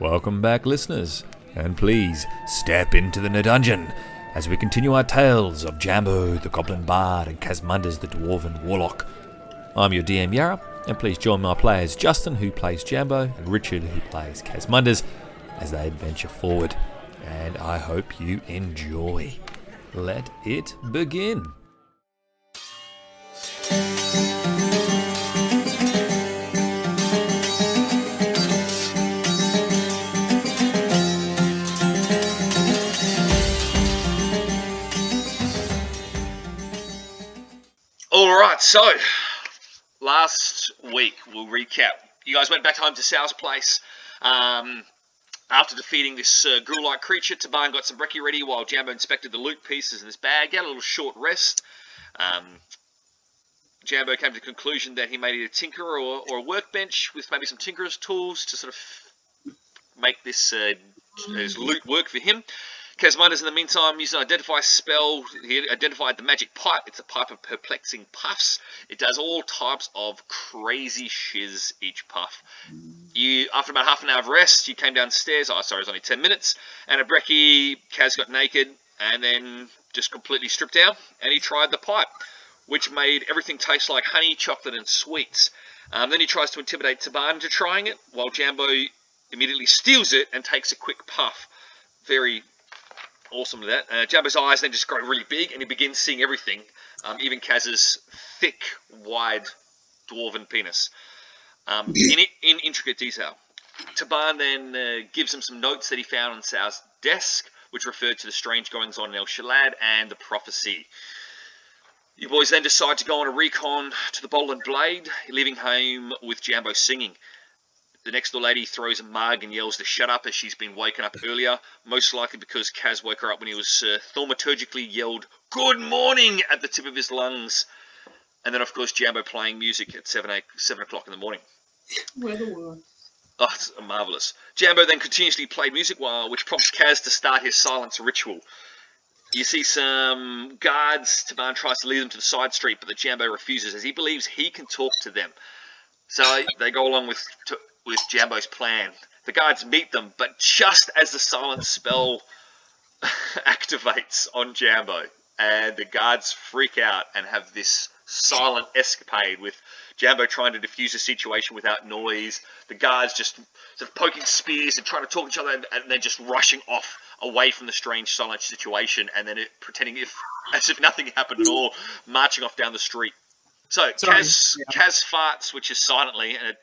Welcome back, listeners, and please step into the dungeon as we continue our tales of Jambo, the Goblin Bard, and Kazmanduz, the Dwarven Warlock. I'm your DM Yara, and please join my players Justin, who plays Jambo, and Richard, who plays Kazmanduz, as they adventure forward. And I hope you enjoy. Let it begin. So last week we'll recap. You guys went back home to Sal's place um, after defeating this uh, ghoul-like creature. Taban got some brekkie ready while Jambo inspected the loot pieces in his bag. He had a little short rest. Um, Jambo came to the conclusion that he made it a tinkerer or, or a workbench with maybe some tinkerer's tools to sort of make this uh, loot work for him. Casmunders, in the meantime, used an identify spell. He identified the magic pipe. It's a pipe of perplexing puffs. It does all types of crazy shiz each puff. You, after about half an hour of rest, you came downstairs. Oh, sorry, it was only 10 minutes. And a brekkie, Kaz got naked and then just completely stripped down. And he tried the pipe, which made everything taste like honey, chocolate, and sweets. Um, then he tries to intimidate Taban into trying it, while Jambo immediately steals it and takes a quick puff. Very awesome that. Uh, Jabba's eyes then just grow really big, and he begins seeing everything, um, even Kaz's thick, wide, dwarven penis, um, in, in intricate detail. Taban then uh, gives him some notes that he found on Sal's desk, which referred to the strange goings on in El Shalad and the prophecy. You boys then decide to go on a recon to the Bottle and Blade, leaving home with Jambo singing. The next door lady throws a mug and yells to shut up as she's been woken up earlier, most likely because Kaz woke her up when he was uh, thaumaturgically yelled, Good morning! at the tip of his lungs. And then, of course, Jambo playing music at 7, 8, 7 o'clock in the morning. Weather worse. Oh, it's marvellous. Jambo then continuously played music while, which prompts Kaz to start his silence ritual. You see some guards. Taban tries to lead them to the side street, but the Jambo refuses as he believes he can talk to them. So they go along with with Jambo's plan. The guards meet them, but just as the silent spell activates on Jambo, and the guards freak out and have this silent escapade with Jambo trying to defuse the situation without noise, the guards just sort of poking spears and trying to talk to each other, and, and then just rushing off away from the strange silent situation, and then it, pretending if as if nothing happened at all, marching off down the street. So Sorry, Kaz, yeah. Kaz farts, which is silently, and it,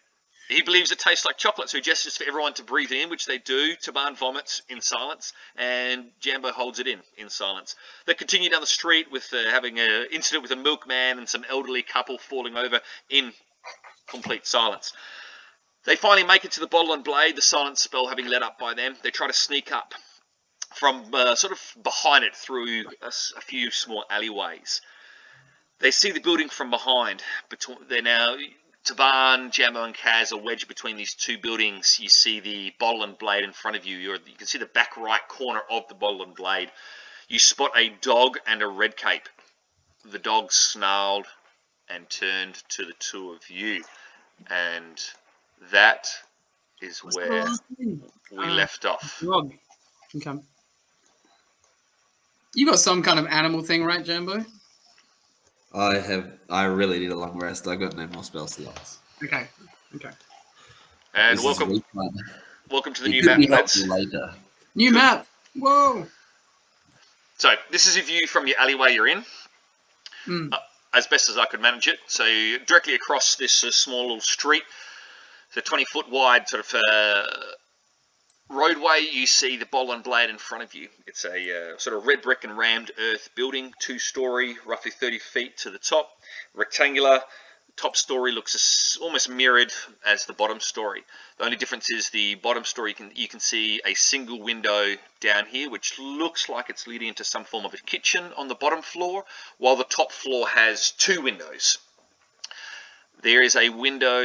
he believes it tastes like chocolate, so he gestures for everyone to breathe in, which they do. Taban vomits in silence, and Jambo holds it in in silence. They continue down the street with uh, having an incident with a milkman and some elderly couple falling over in complete silence. They finally make it to the bottle and blade, the silent spell having let up by them. They try to sneak up from uh, sort of behind it through a few small alleyways. They see the building from behind. Between, they're now Taban, Jambo, and Kaz are wedged between these two buildings. You see the bottle and blade in front of you. You're, you can see the back right corner of the bottle and blade. You spot a dog and a red cape. The dog snarled and turned to the two of you. And that is where we Uh, left off. Dog. Okay. You got some kind of animal thing, right, Jambo? I have. I really need a long rest. I got no more spell slots. Okay. Okay. And This is welcome, week one. welcome to the It new could map, be lads. helpful later. New map. Whoa. So this is a view from your alleyway you're in. Hmm. uh, as best as I could manage it. So directly across this uh, small little street, the 20 foot wide sort of uh, roadway, you see the Bottle and Blade in front of you. It's a uh, sort of red brick and rammed earth building, two story, roughly 30 feet to the top, rectangular. Top story looks almost mirrored as the bottom story. The only difference is the bottom story you can you can see a single window down here, which looks like it's leading into some form of a kitchen on the bottom floor, while the top floor has two windows. There is a window.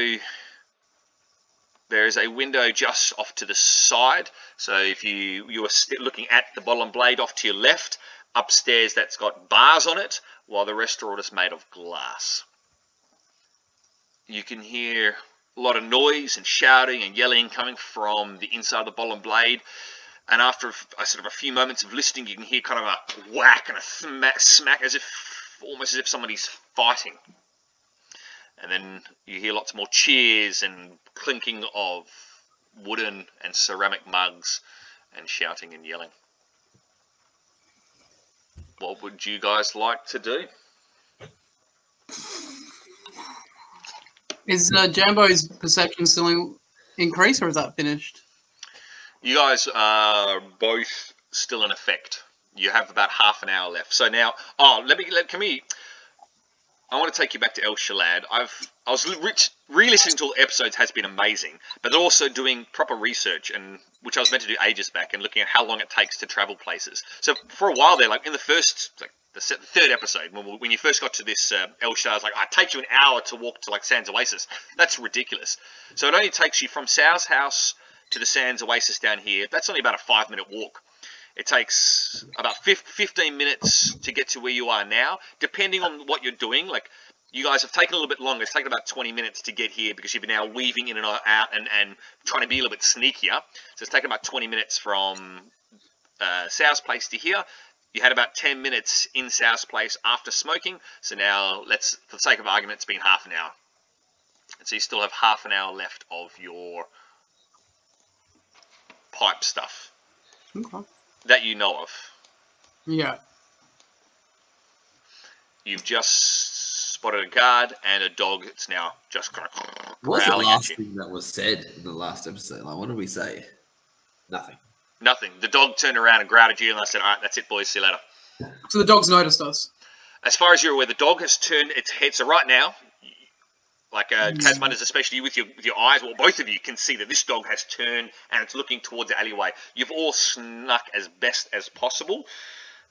There is a window just off to the side. So if you you are looking at the bottom blade off to your left, upstairs that's got bars on it, while the restaurant is made of glass. You can hear a lot of noise and shouting and yelling coming from the inside of the bottom blade. And after a, sort of a few moments of listening, you can hear kind of a whack and a smack, smack as if almost as if somebody's fighting. And then you hear lots more cheers and clinking of wooden and ceramic mugs and shouting and yelling. What would you guys like to do? Is uh, Jambo's perception still in- increased or is that finished? You guys are both still in effect. You have about half an hour left. So now, oh, let me let can we? I want to take you back to El Shalad. I've I was rich, re-listening to all the episodes has been amazing, but also doing proper research and which I was meant to do ages back and looking at how long it takes to travel places. So for a while there, like in the first like the third episode when, when you first got to this uh, El it's like I take you an hour to walk to like Sands Oasis. That's ridiculous. So it only takes you from Sal's house to the Sands Oasis down here. That's only about a five minute walk. It takes about 15 minutes to get to where you are now, depending on what you're doing. Like, you guys have taken a little bit longer. It's taken about 20 minutes to get here because you've been now weaving in and out and, and trying to be a little bit sneakier. So it's taken about 20 minutes from uh, Sal's place to here. You had about 10 minutes in Sal's place after smoking. So now, let's, for the sake of argument, it's been half an hour. And so you still have half an hour left of your pipe stuff Okay. That you know of. Yeah. You've just spotted a guard and a dog It's now just kind of What was the last thing that was said in the last episode? Like, what did we say? Nothing. Nothing. The dog turned around and growled at you, and I said, "All right, that's it, boys. See you later." So the dog's noticed us. As far as you're aware, the dog has turned its head. So right now, like uh, Kazmanduz, especially with your with your eyes, well, both of you can see that this dog has turned and it's looking towards the alleyway. You've all snuck as best as possible,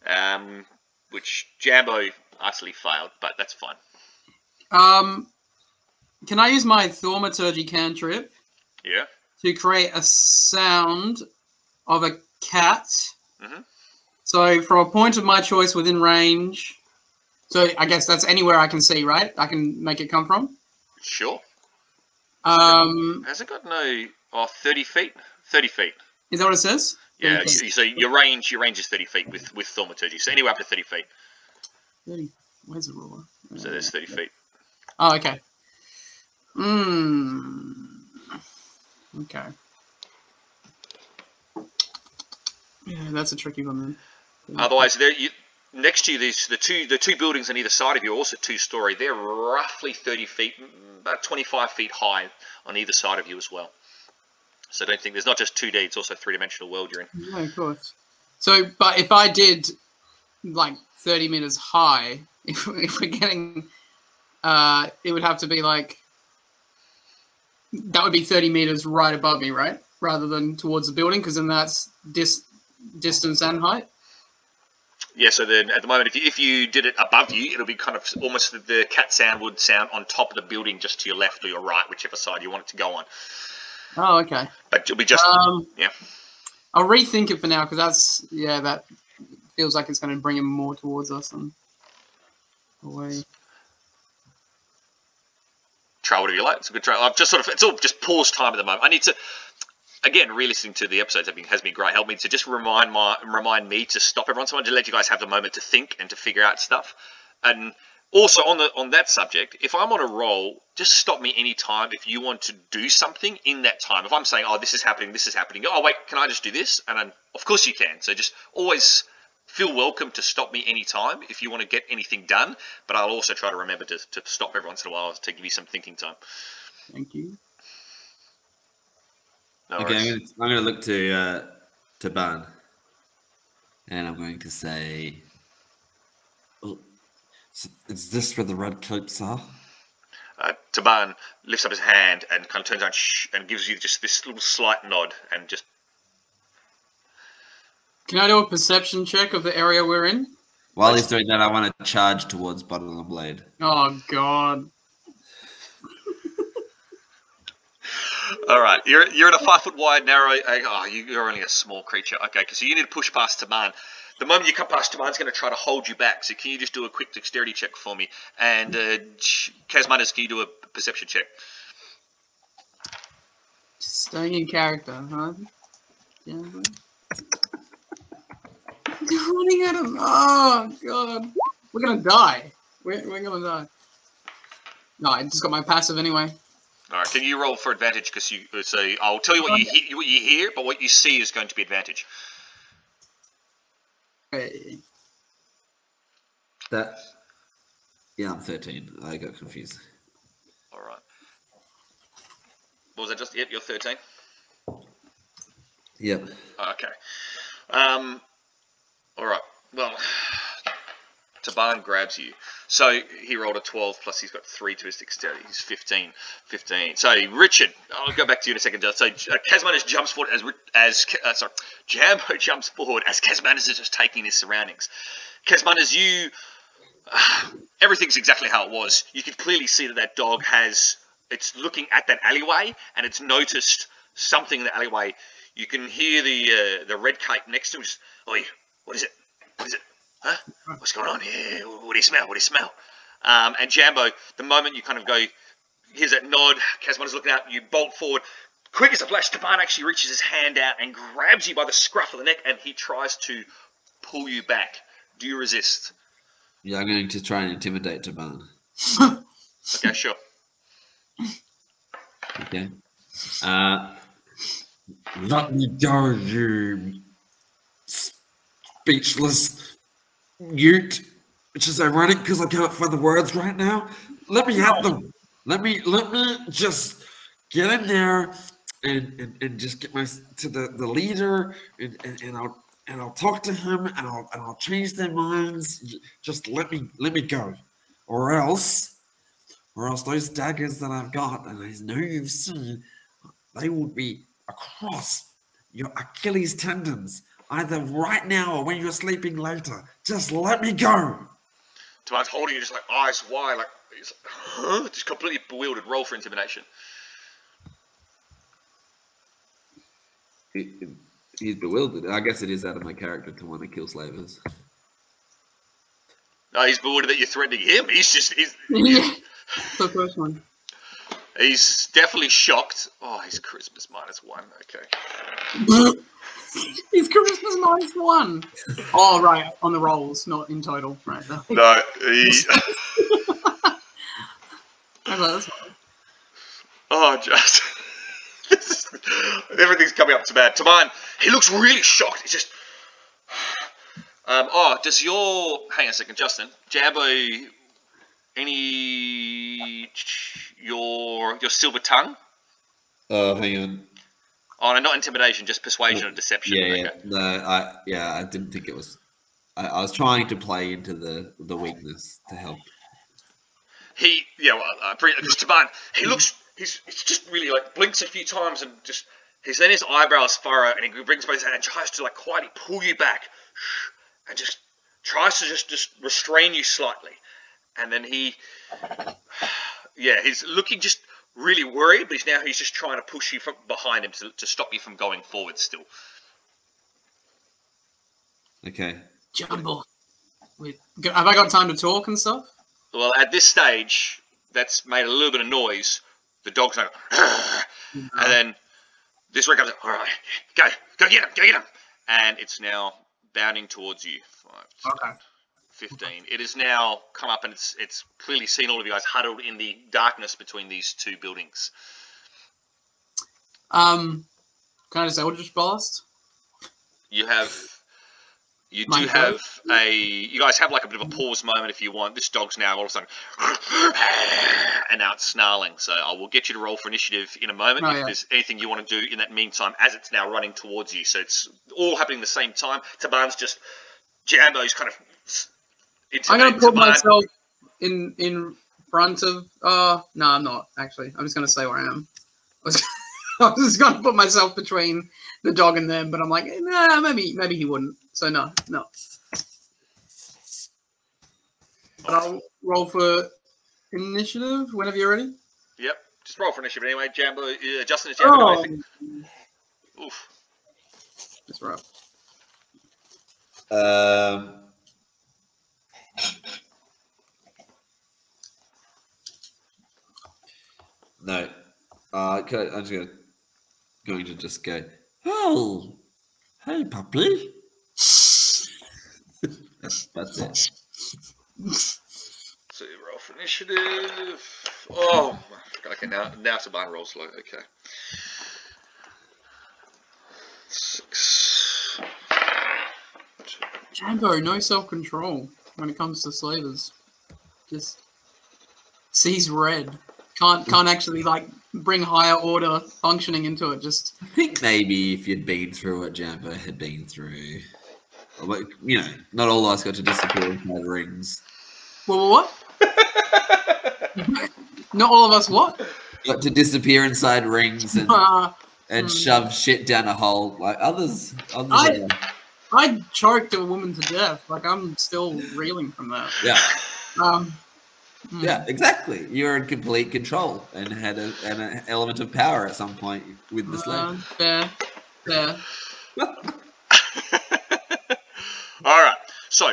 um, which Jambo utterly failed, but that's fine. Um, can I use my thaumaturgy cantrip Yeah. to create a sound of a cat? Mhm. So from a point of my choice within range. So I guess that's anywhere I can see, right? I can make it come from. Sure. Um, Has it got no? Oh, 30 feet. 30 feet. is that what it says? Yeah. feet. So your range, your range is 30 feet with with thaumaturgy. So anywhere up to 30 feet. 30. Where's the ruler? So there's 30 feet. Oh, okay. Hmm. Okay. Yeah, that's a tricky one then. Otherwise, there you next to you, these the two the two buildings on either side of you are also two story. They're roughly 30 feet, about 25 feet high on either side of you as well. So don't think there's not just 2D; it's also three dimensional world you're in. Yeah, of course. So, but if I did like 30 meters high, if, if we're getting, uh, it would have to be like, that would be 30 meters right above me, right? Rather than towards the building, because then that's dis- distance and height. Yeah. So then at the moment, if you, if you did it above you, it'll be kind of almost the, the cat sound would sound on top of the building, just to your left or your right, whichever side you want it to go on. Oh, okay. But it'll be just Um, yeah. I'll rethink it for now because that's yeah, that feels like it's going to bring him more towards us and away. try whatever you like. It's a good try. I've just sort of it's all just pause time at the moment. I need to again re-listening to the episodes. Has been great. Help me to just remind my remind me to stop everyone. So I wanted to let you guys have the moment to think and to figure out stuff. And also on the on that subject, if I'm on a roll, just stop me anytime if you want to do something in that time. If I'm saying, oh, this is happening, this is happening. Oh, wait, can I just do this? And then, of course you can. So just always feel welcome to stop me anytime if you want to get anything done. But I'll also try to remember to, to stop every once in a while to give you some thinking time. Thank you. No Okay. I'm gonna, I'm gonna look to uh, Taban, and I'm going to say, oh, "Is this where the red coats are?" Uh, Taban lifts up his hand and kind of turns around shh, and gives you just this little slight nod and just Can I do a perception check of the area we're in? While he's doing that, I want to charge towards Bottom of the Blade. Oh God. All right, you're you're in a five foot wide, narrow. Oh, you, you're only a small creature. Okay, so you need to push past Taban. The moment you come past Taban's going to try to hold you back. So can you just do a quick dexterity check for me? And uh, Kazmanis, can you do a perception check? Staying in character, huh? Yeah. running at him. Oh god, we're gonna die. We're, we're gonna die. No, I just got my passive anyway. All right, can you roll for advantage? Because you so I'll tell you what you he, what you hear, but what you see is going to be advantage. Okay. That. Yeah, I'm 13. I got confused. All right. What was that? Just yep, you're 13. Yep. Okay. Um. All right. Well, Taban grabs you. So he rolled a 12 plus he's got 3 to his dexterity. He's 15. 15. So Richard, I'll go back to you in a second. So uh, Casmanus jumps forward as as uh, sorry, Jambo jumps forward as Casmanus is just taking his surroundings. Casmanus, you everything's exactly how it was. You can clearly see that that dog has it's looking at that alleyway and it's noticed something in the alleyway. You can hear the uh, the red cape next to him. Just, Oi, what is it? What is it? Huh? What's going on here? What do you smell? What do you smell? Um, and Jambo, the moment you kind of go, here's that nod. Casmon is looking out. You bolt forward. Quick as a flash, Taban actually reaches his hand out and grabs you by the scruff of the neck, and he tries to pull you back. Do you resist? Yeah, I'm going to try and intimidate Taban. Okay, sure. Okay. Uh, let me go, you speechless Ute, which is ironic because I can't find the words right now. Let me have them. Let me let me just get in there and, and, and just get my to the, the leader and, and, and I'll and I'll talk to him and I'll and I'll change their minds. Just let me let me go. Or else or else those daggers that I've got and I know you've seen, they will be across your Achilles tendons either right now or when you're sleeping later. Just let me go. Taban's holding you just like eyes wide, like, he's like huh? Just completely bewildered. Roll for intimidation. He, he's bewildered. I guess it is out of my character to want to kill slavers. No, he's bewildered that you're threatening him. He's just, he's, yeah. The first one. he's definitely shocked. Oh, he's Christmas minus one. Okay. He's Christmas minus one. Oh, right, on the rolls, not in total. Right. No. No, he, Okay, that's oh, just. is, everything's coming up to bad. Taban, he looks really shocked. He's just. Um, oh, does your. Hang on a second, Justin. Jambo. Any. Your your silver tongue? Oh, hang on. Oh, no, not intimidation, just persuasion and deception. Yeah, yeah. No, I yeah, I didn't think it was. I, I was trying to play into the the weakness to help. He, yeah, well, uh, because Taban, he looks, he's, he's just really like blinks a few times and just, he's then his eyebrows furrow and he brings both his hand and tries to like quietly pull you back and just tries to just, just restrain you slightly. And then he, yeah, he's looking just really worried, but he's now he's just trying to push you from behind him to, to stop you from going forward still. Okay. Jambo. Have I got time to talk and stuff? Well, at this stage, that's made a little bit of noise. The dog's like, and uh-huh. then this one comes up. All right, go, go get him, go get him, and it's now bounding towards you. Five, Okay. 15. It has now come up and it's it's clearly seen all of you guys huddled in the darkness between these two buildings. Um, can I just Eldritch Blast? You have. You do have a. You guys have like a bit of a pause moment if you want. This dog's now all of a sudden. And now it's snarling. So I will get you to roll for initiative in a moment Oh, if yeah. there's anything you want to do in that meantime as it's now running towards you. So it's all happening at the same time. Taban's just. Jambo's kind of. I'm gonna put myself in in front of. Uh, no, I'm not actually. I'm just gonna say where I am. I was, I was just gonna put myself between the dog and them, but I'm like, eh, nah, maybe maybe he wouldn't. So no, no. But I'll roll for initiative whenever you're ready. Yep. Just roll for initiative anyway. Jambo. Uh, Justin is Jambo. Oh, anything? Oof. that's right. Um. No. Uh, okay, I'm just gonna going to just go, oh, hey, puppy. that's, that's it. So you roll for initiative. Oh, okay. Now, now Taban roll slow. Okay. Six. Jambo, no self control when it comes to slavers. Just sees red. Can't can't actually like bring higher order functioning into it. Just I think maybe if you'd been through what Jambo had been through, like, you know, not all of us got to disappear inside rings. well, what? Not all of us. What? Got to disappear inside rings and, Uh, and shove shit down a hole like others. others I- are- I choked a woman to death. Like I'm still reeling from that. yeah, Um. Yeah, exactly. You're in complete control and had a, an element of power at some point with the slave. Um, fair, fair. All right. So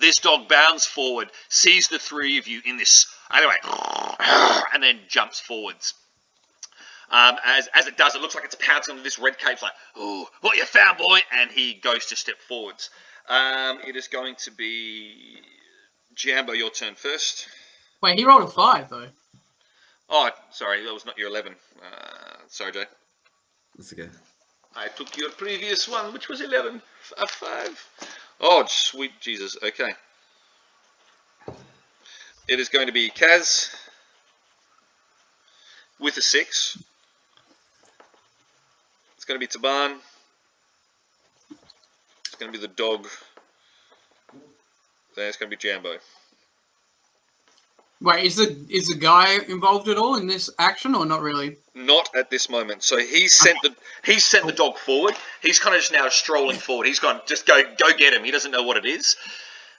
this dog bounds forward, sees the three of you in this anyway, and then jumps forwards. Um, as, as it does, it looks like it's pouncing on this red cape, like, oh, what you found, boy? And he goes to step forwards. Um, it is going to be Jambo, your turn first. Wait, he rolled a five though. Oh, sorry, that was not your 11. Uh, sorry, Jay. That's okay. I took your previous one, which was 11. A 5. Oh, sweet Jesus. Okay. It is going to be Kaz with a 6. It's going to be Taban. It's going to be the dog. Then it's going to be Jambo. Wait, is the is the guy involved at all in this action or not really? Not at this moment. So he's sent the he's sent the dog forward. He's kind of just now strolling forward. He's gone, just go go get him. He doesn't know what it is.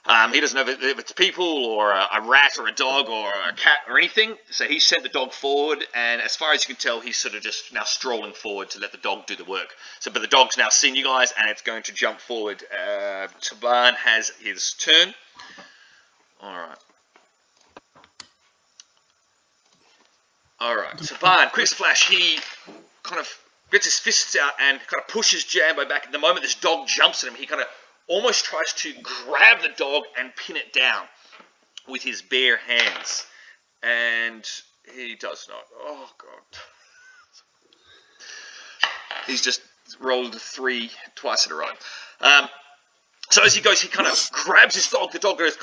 Um, he doesn't know if it- if it's people or a, a rat or a dog or a cat or anything. So he sent the dog forward, and as far as you can tell, he's sort of just now strolling forward to let the dog do the work. So, but the dog's now seen you guys, and it's going to jump forward. Uh, Taban has his turn. All right. All right. Taban, quick flash, he kind of gets his fists out and kind of pushes Jambo back. At the moment this dog jumps at him, he kind of almost tries to grab the dog and pin it down with his bare hands. And he does not. Oh, God. He's just rolled three twice in a row. Um, so as he goes, he kind of grabs his dog. The dog goes,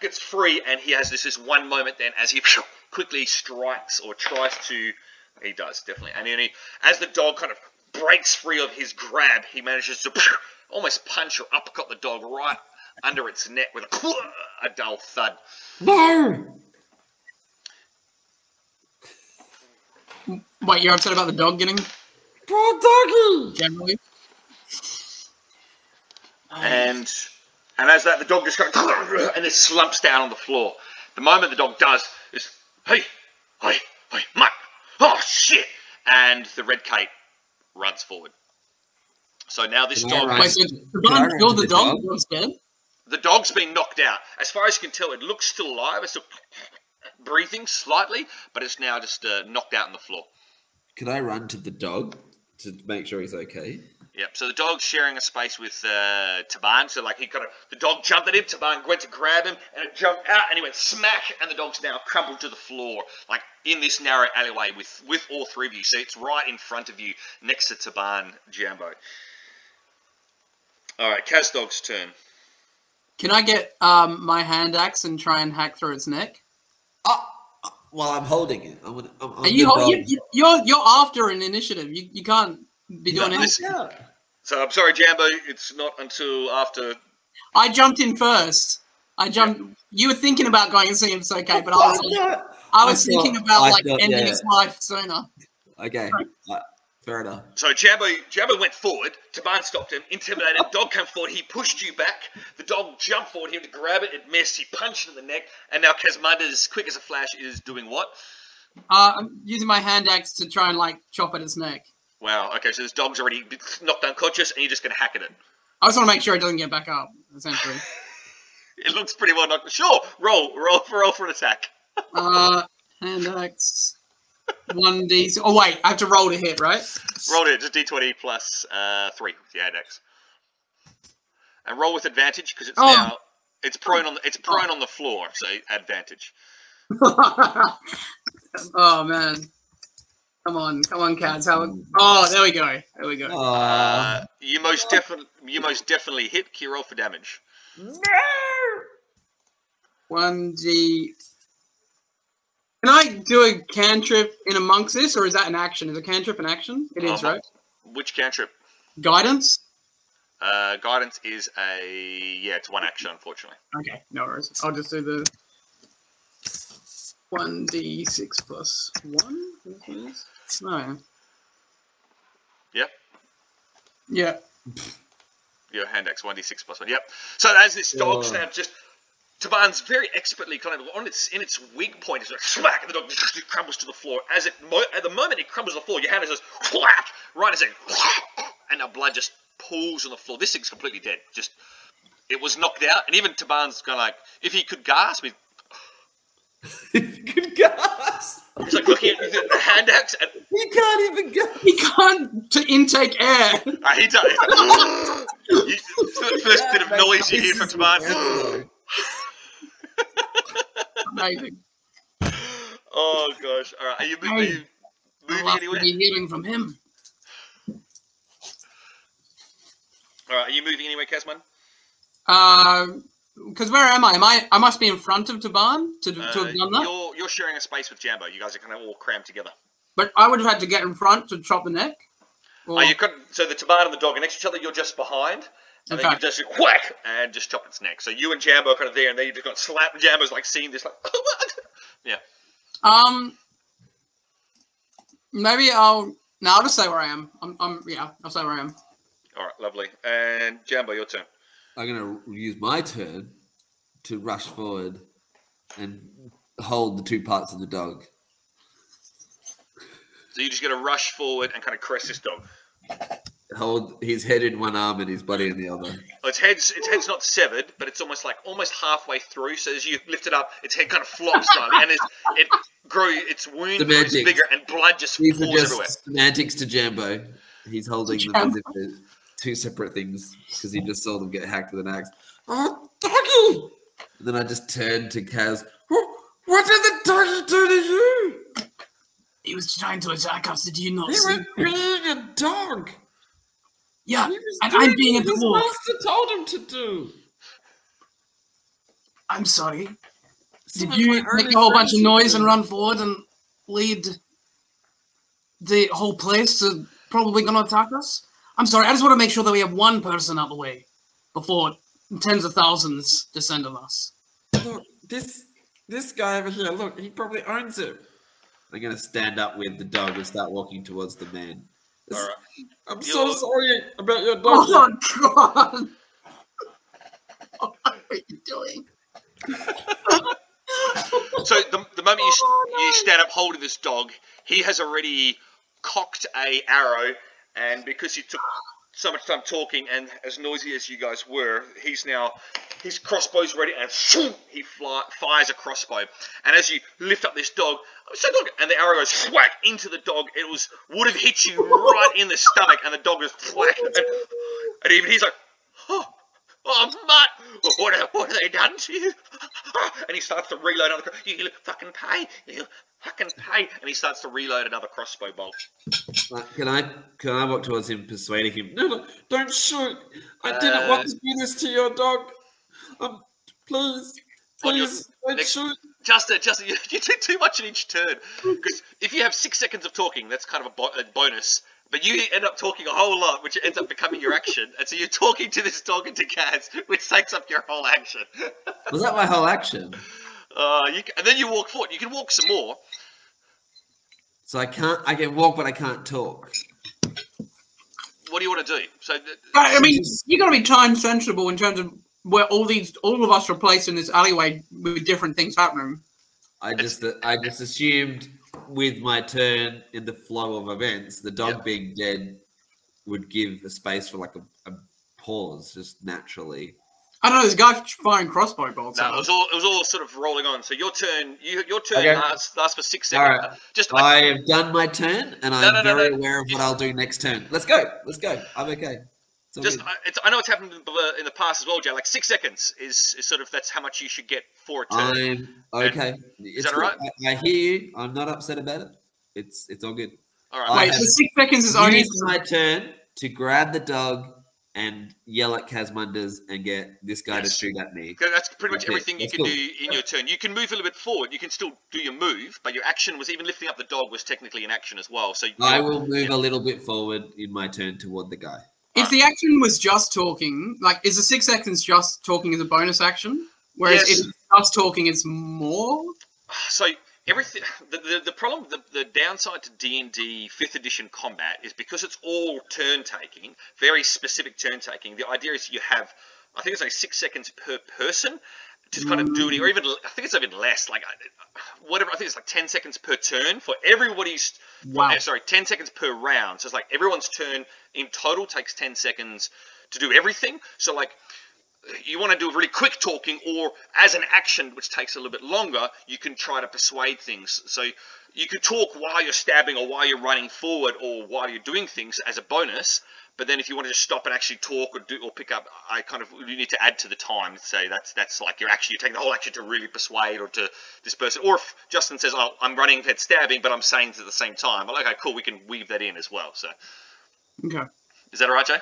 gets free, and he has this this one moment then as he quickly strikes or tries to. He does definitely, and then he, as the dog kind of breaks free of his grab, he manages to almost punch or uppercut the dog right under its neck with a, a dull thud. No! Wait, you're upset about the dog getting Poor doggy! generally? and and as that the dog just goes and it slumps down on the floor. The moment the dog does is hey, hey, hey, mutt, oh shit, and the red cape runs forward. So now this Can dog, run? Wait, so the Can I dog run killed to the the dog? dog? The dog's dead? the dog's been knocked out. As far as you can tell, it looks still alive. It's still breathing slightly, but it's now just uh, knocked out on the floor. Can I run to the dog to make sure he's okay? Yep. So the dog's sharing a space with uh, Taban. So like he kind of the dog jumped at him. Taban went to grab him, and it jumped out, and he went smack, and the dog's now crumpled to the floor, like in this narrow alleyway with with all three of you. So it's right in front of you, next to Taban Jambo. All right, Kaz dog's turn. Can I get um, my hand axe and try and hack through its neck? Oh, well, I'm holding it. I'm, gonna, I'm, I'm Are you, you, you're you're after an initiative. You you can't be doing No, anything. Yeah. So I'm sorry, Jambo. It's not until after. I jumped in first. I jumped. You were thinking about going and seeing if it's okay, but I was like, I was I thought- thinking about I like thought- ending yeah. his life sooner. Okay, uh, fair enough. So Jambo, Jambo went forward. Taban stopped him, intimidated. Dog came forward. He pushed you back. The dog jumped forward. He went to grab it. It missed. He punched it in the neck. And now Kazmunda's quick as a flash is doing what? Uh, I'm using my hand axe to try and like chop at his neck. Wow. Okay, so this dog's already knocked unconscious, and you're just going to hack at it. I just want to make sure it doesn't get back up. Essentially, It looks pretty well knocked. Sure. Roll. Roll for roll for an attack. uh, hand axe. One D. Oh wait, I have to roll to hit, right? Roll it, just d20 plus uh, 3 with your index. And roll with advantage because it's Oh. now it's prone on the, it's prone on the floor, so advantage. oh man. Come on, come on, cats. How? Oh, there we go. There we go. Uh, you most definitely you most definitely hit. Can you roll for damage? No. One D. Can I do a cantrip in amongst this, or is that an action? Is a cantrip an action? It is, Uh-huh. right? Which cantrip? Guidance. Uh, guidance is a yeah, it's one action, unfortunately. Okay, no worries. I'll just do the one d six plus one. Oh, yeah. Yeah. Your hand axe one d six plus one. Yep. So as this dog Yeah. snap just Taban's very expertly kind of on its in its weak point is like smack, and the dog just crumbles to the floor. As it mo- at the moment it crumbles to the floor, your hand is just whack right as it and the blood just pools on the floor. This thing's completely dead. Just it was knocked out, and even Taban's kind of like if he could gasp, he- could gasp. He's like looking at the the hand axe, and He can't even gasp. He can't to intake air. uh, he does. you, the first bit of noise you hear from Taban. Amazing. Oh gosh! All right, are you, mo- are you moving I'll anywhere? be hearing from him. All right, are you moving anywhere, Casman? Because where am I? Am I? I must be in front of Taban to, to Uh, have done that. You're you're sharing a space with Jambo. You guys are kind of all crammed together. But I would have had to get in front to chop the neck. Or, Oh, you couldn't. so the Taban and the dog are next to each other. You're just behind, and then you just whack and just chop its neck. So you and Jambo are kind of there, and then you just got slapped. Jambo's like seeing this, like, yeah. um, maybe I'll. No, I'll just say where I am. I'm. I'm yeah, I'll say where I am. All right, lovely. And Jambo, your turn. I'm gonna use my turn to rush forward and hold the two parts of the dog. So you're just gonna rush forward and kind of caress this dog. Hold his head in one arm and his body in the other. Well, its head's its head's not severed, but it's almost like almost halfway through. So as you lift it up, its head kind of flops slightly, and it's, it grew its wound grows Semantics. bigger, and blood just These are just everywhere. semantics to Jambo. He's holding them as if they're two separate things because he just saw them get hacked with an axe. Oh, doggy! And then I just turned to Kaz. "What- What did the doggy do to you? He was trying to attack us. Did you not He see? was being a dog. Yeah, He and I'm being a what his dwarf. master told him to do. I'm sorry. Some Did you make a whole bunch of noise and run forward and lead the whole place to probably gonna attack us? I'm sorry. I just want to make sure that we have one person out of the way before tens of thousands descend on us. Look, this this guy over here. Look, he probably owns it. I'm gonna stand up with the dog and start walking towards the man. This- All right. I'm so You're- sorry about your oh dog. Oh God! What are you doing? So the, the moment you, oh, s- you stand up holding this dog, he has already cocked a arrow, and because he took so much time talking and as noisy as you guys were, he's now his crossbow's ready, and he fly, fires a crossbow. And as you lift up this dog, so dog, and the arrow goes whack into the dog. It was would have hit you right in the stomach, and the dog was whack, and, and even he's like, oh. Oh, Matt! What have, what have they done to you? And he starts to reload another. cro- You fucking pay! You fucking pay! And he starts to reload another crossbow bolt. Uh, Can I can I walk towards him, persuading him? No, no, don't shoot! I didn't Uh, want to do this to your dog. Um, please, On your please, don't next- shoot. Justin, Justin, you, you do too much in each turn. Because if you have six seconds of talking, that's kind of a, bo- a bonus. But you end up talking a whole lot, which ends up becoming your action. And so you're talking to this dog and to Kaz, which takes up your whole action. Was that my whole action? Uh, you, ca- and then you walk forward. You can walk some more. So I can't. I can walk, but I can't talk. What do you want to do? So th- I I mean, you got to be time sensible in terms of where all these, all of us are placed in this alleyway with different things happening. I just I just assumed with my turn in the flow of events, the dog Yep. being dead would give a space for like a, a pause, just naturally. I don't know. This guy firing crossbow bolts. No, it was all it was all sort of rolling on. So your turn, you, your turn Okay. lasts, lasts for six seconds. right. Just I have done my turn, and I'm no, no, very no. aware of what I'll do next turn. Let's go. Let's go. I'm okay. It's Just. I, it's, I know it's happened in the, in the past as well, Jay. Like six seconds is, is sort of that's how much you should get for a turn. I'm okay. Is that good. alright? I, I hear you. I'm not upset about it. It's it's all good. All right. I Wait, so six seconds is only. My turn to grab the dog and yell at Kazmanduz and get this guy to shoot at me. That's pretty much Okay, everything you that's can cool. do in your turn. You can move a little bit forward. You can still do your move, but your action was even lifting up the dog was technically an action as well. So I will move a little bit forward in my turn toward the guy. If the action was just talking, like, is the six seconds just talking as a bonus action? Whereas Yes. if it's just talking, it's more. So everything the, the, the problem the, the downside to d&d 5th edition combat is because it's all turn taking very specific turn taking the idea is you have i think it's like six seconds per person to kind of do it or even i think it's even less like whatever i think it's like 10 seconds per turn for everybody's Wow. eh, sorry 10 seconds per round. So it's like everyone's turn in total takes 10 seconds to do everything. So like you want to do really quick talking or as an action which takes a little bit longer you can try to persuade things. So you could talk while you're stabbing or while you're running forward or while you're doing things as a bonus but then if you want to just stop and actually talk or do or pick up i kind of you need to add to the time. Say that's that's like you're actually you're taking the whole action to really persuade or to this person or if justin says oh i'm running head stabbing but i'm saying at the same time well, okay cool we can weave that in as well so. Okay. is that all right jay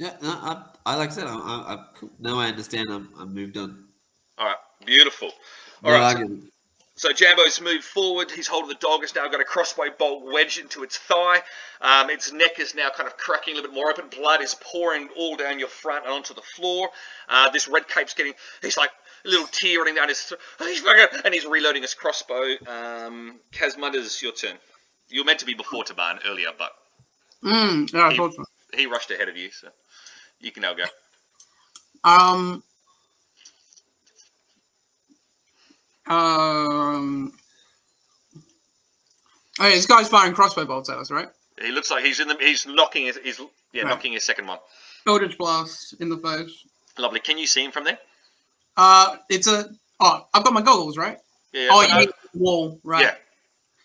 Yeah, no, I, I like I said, I, I, I now I understand. I'm, I'm moved on. all right beautiful No all right argument. So Jambo's moved forward. He's holding the dog. It's now got a crossbow bolt wedged into its thigh. Um, its neck is now kind of cracking a little bit more open. Blood is pouring all down your front and onto the floor. Uh, this red cape's getting. He's like a little tear running down his throat. He's fucking- and he's reloading his crossbow. Um, Kazmunda's your turn. You were meant to be before Taban earlier, but Mm, yeah, I He- thought so. he rushed ahead of you, so you can now go. Um. Um. Oh, yeah, this guy's firing crossbow bolts at us, right? He looks like he's in the. He's knocking his. He's yeah, Right. knocking his second one. Eldritch blast in the face. Lovely. Can you see him from there? Uh, it's a. Oh, I've got my goggles, right? Yeah. oh, uh, you hit the wall, right? Yeah.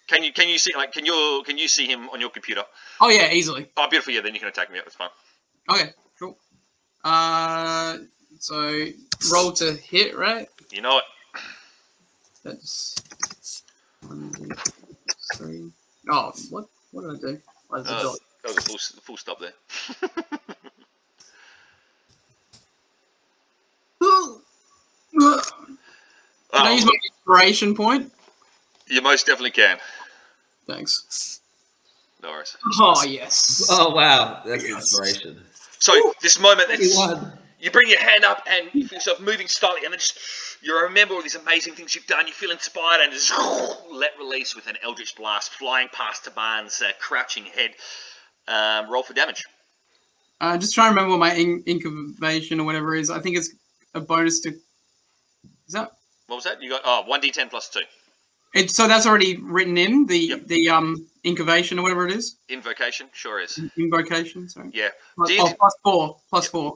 Can you can you see like can you can you see him on your computer? Oh yeah, easily. Oh, beautiful. Yeah, then you can attack me. That's fine. Okay. Uh, so roll to hit, right? You know it. That's one, two, three. Oh, what? What did I do? Oh, there's a Uh, dot. that was a full, s- full stop there. Can I use Oh, my inspiration point? you most definitely can. Thanks. No worries. Oh yes. Oh wow, that's Yes. inspiration. So this moment, that's, you bring your hand up and you feel yourself moving slightly, and then just you remember all these amazing things you've done. You feel inspired and just let release with an eldritch blast flying past Taban's uh, crouching head. Um, roll for damage. Uh, just trying to remember what my in- incubation or whatever is. I think it's a bonus to. Is that? What was that? You got oh one d10 plus two. It's so that's already written in the Yep. the um incubation or whatever it is. Invocation, sure is. Invocation. Sorry. Yeah. Plus, oh, plus four. Plus four.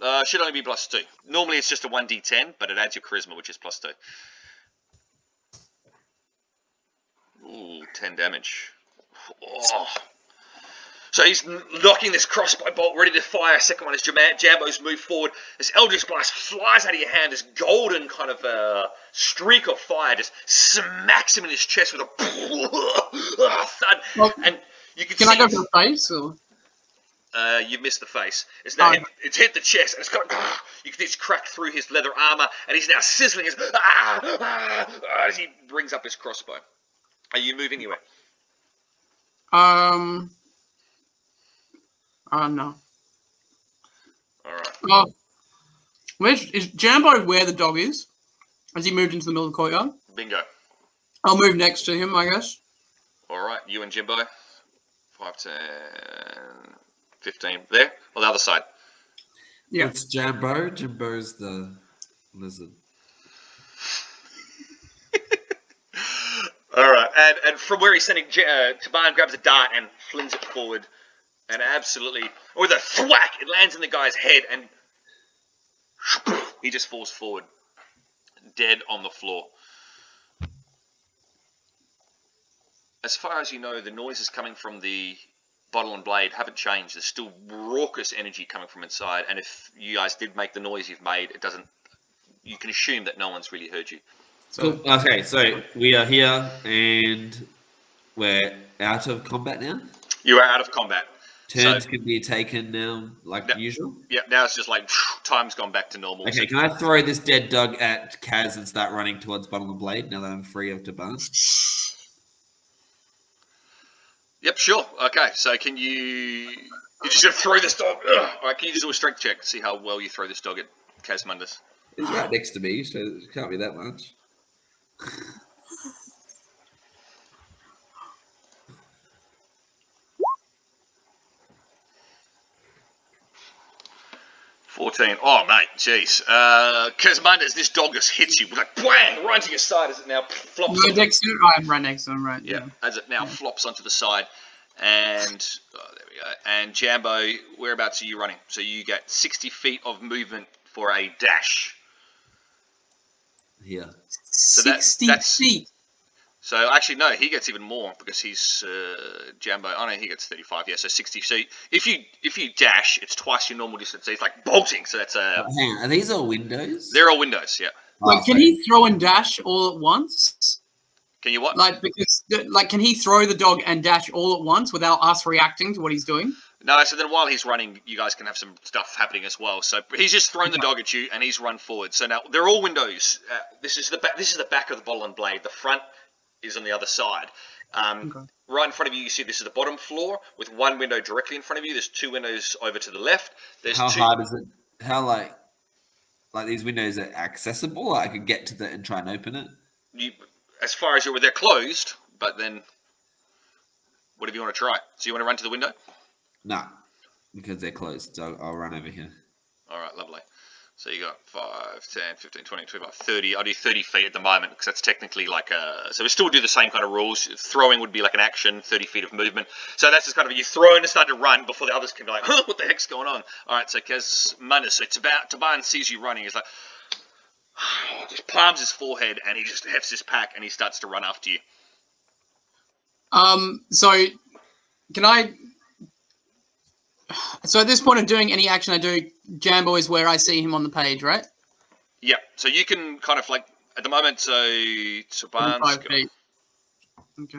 Uh, should only be plus two. Normally it's just a 1d10, but it adds your charisma, which is plus two. Ooh, 10 damage. Oh. So he's knocking this crossbow bolt, ready to fire. Second one is Jam- Jambo's move forward. This Eldritch Blast flies out of your hand. This golden kind of uh, streak of fire just smacks him in his chest with a thud. Well, and you can, Can I go for the face or? uh, you missed the face. It's now Oh. hit, it's hit the chest, and it's got you can see it's cracked through his leather armor, and he's now sizzling his ah, ah, as he brings up his crossbow. Are you moving anywhere? Um. Uh, no. All right. Oh. Where's is Jambo where the dog is? Has he moved into the middle of the courtyard? Bingo. I'll move next to him, I guess. All right. You and Jimbo. 5, 10, 15. There? On the other side. Yeah. It's Jambo. Jimbo's the lizard. All right. And, and from where he's sending, J- uh, Taban grabs a dart and flings it forward. And absolutely, with a thwack, it lands in the guy's head and he just falls forward, dead on the floor. As far as you know, the noises coming from the bottle and blade haven't changed. There's still raucous energy coming from inside, and if you guys did make the noise you've made, it doesn't. You can assume that no one's really heard you. Cool. Okay, so we are here and we're out of combat now. You are out of combat. Turns So- can be taken now, like Yeah. usual. Yeah, now it's just like time's gone back to normal. Okay, can I throw this dead dog at Kaz and start running towards Bottom of Blade now that I'm free of Taban? Yep, sure. Okay, so can you? You're just gonna throw this dog. Ugh. All right, can you just do a strength check? See how well you throw this dog at Kazmanduz. It's right next to me, so it can't be that much. Fourteen. Oh mate, jeez. Uh, Kazmanduz, this dog just hits you like bang right to your side as it now flops. No, onto- Dexter. Oh, I'm right next to him, right? Yeah, as it now flops onto the side. And oh, there we go. And Jambo, whereabouts are you running? So you get 60 feet of movement for a dash. Yeah. So Sixty that's- feet. So actually, no, he gets even more because he's uh, Jambo. Oh no, he gets 35. Yeah, so 60. So if you if you dash, it's twice your normal distance. So he's like bolting. So that's uh, Oh, hang are these all windows? they're all windows. Yeah. Like, Oh, can he throw and dash all at once? Can you what? Like, because, like, can he throw the dog and dash all at once without us reacting to what he's doing? No, so then while he's running, you guys can have some stuff happening as well. So he's just thrown the dog at you, and he's run forward. So now they're all windows. Uh, this is the back. This is the back of the bottle and blade. The front is on the other side. Um, Okay. Right in front of you, you see this is the bottom floor with one window directly in front of you. There's two windows over to the left. There's How two. hard is it? How like like these windows are accessible? I could get to the and try and open it. You, as far as you're, they're closed. But then, whatever you want to try. So you want to run to the window? No, because they're closed. So I'll run over here. All right, lovely. So you got 5, 10, 15, 20, 25, 30. I'll do 30 feet at the moment because that's technically like a. So we still do the same kind of rules. Throwing would be like an action, 30 feet of movement. So that's just kind of you throw and start to run before the others can be like, huh, what the heck's going on? All right, so Kazmanduz, so it's about Taban sees you running. He's like, just palms his forehead and he just hefts his pack and he starts to run after you. Um, so can I? So at this point of doing any action I do, Jambo is where I see him on the page, right? Yeah, so you can kind of like, at the moment, so got- feet. Okay.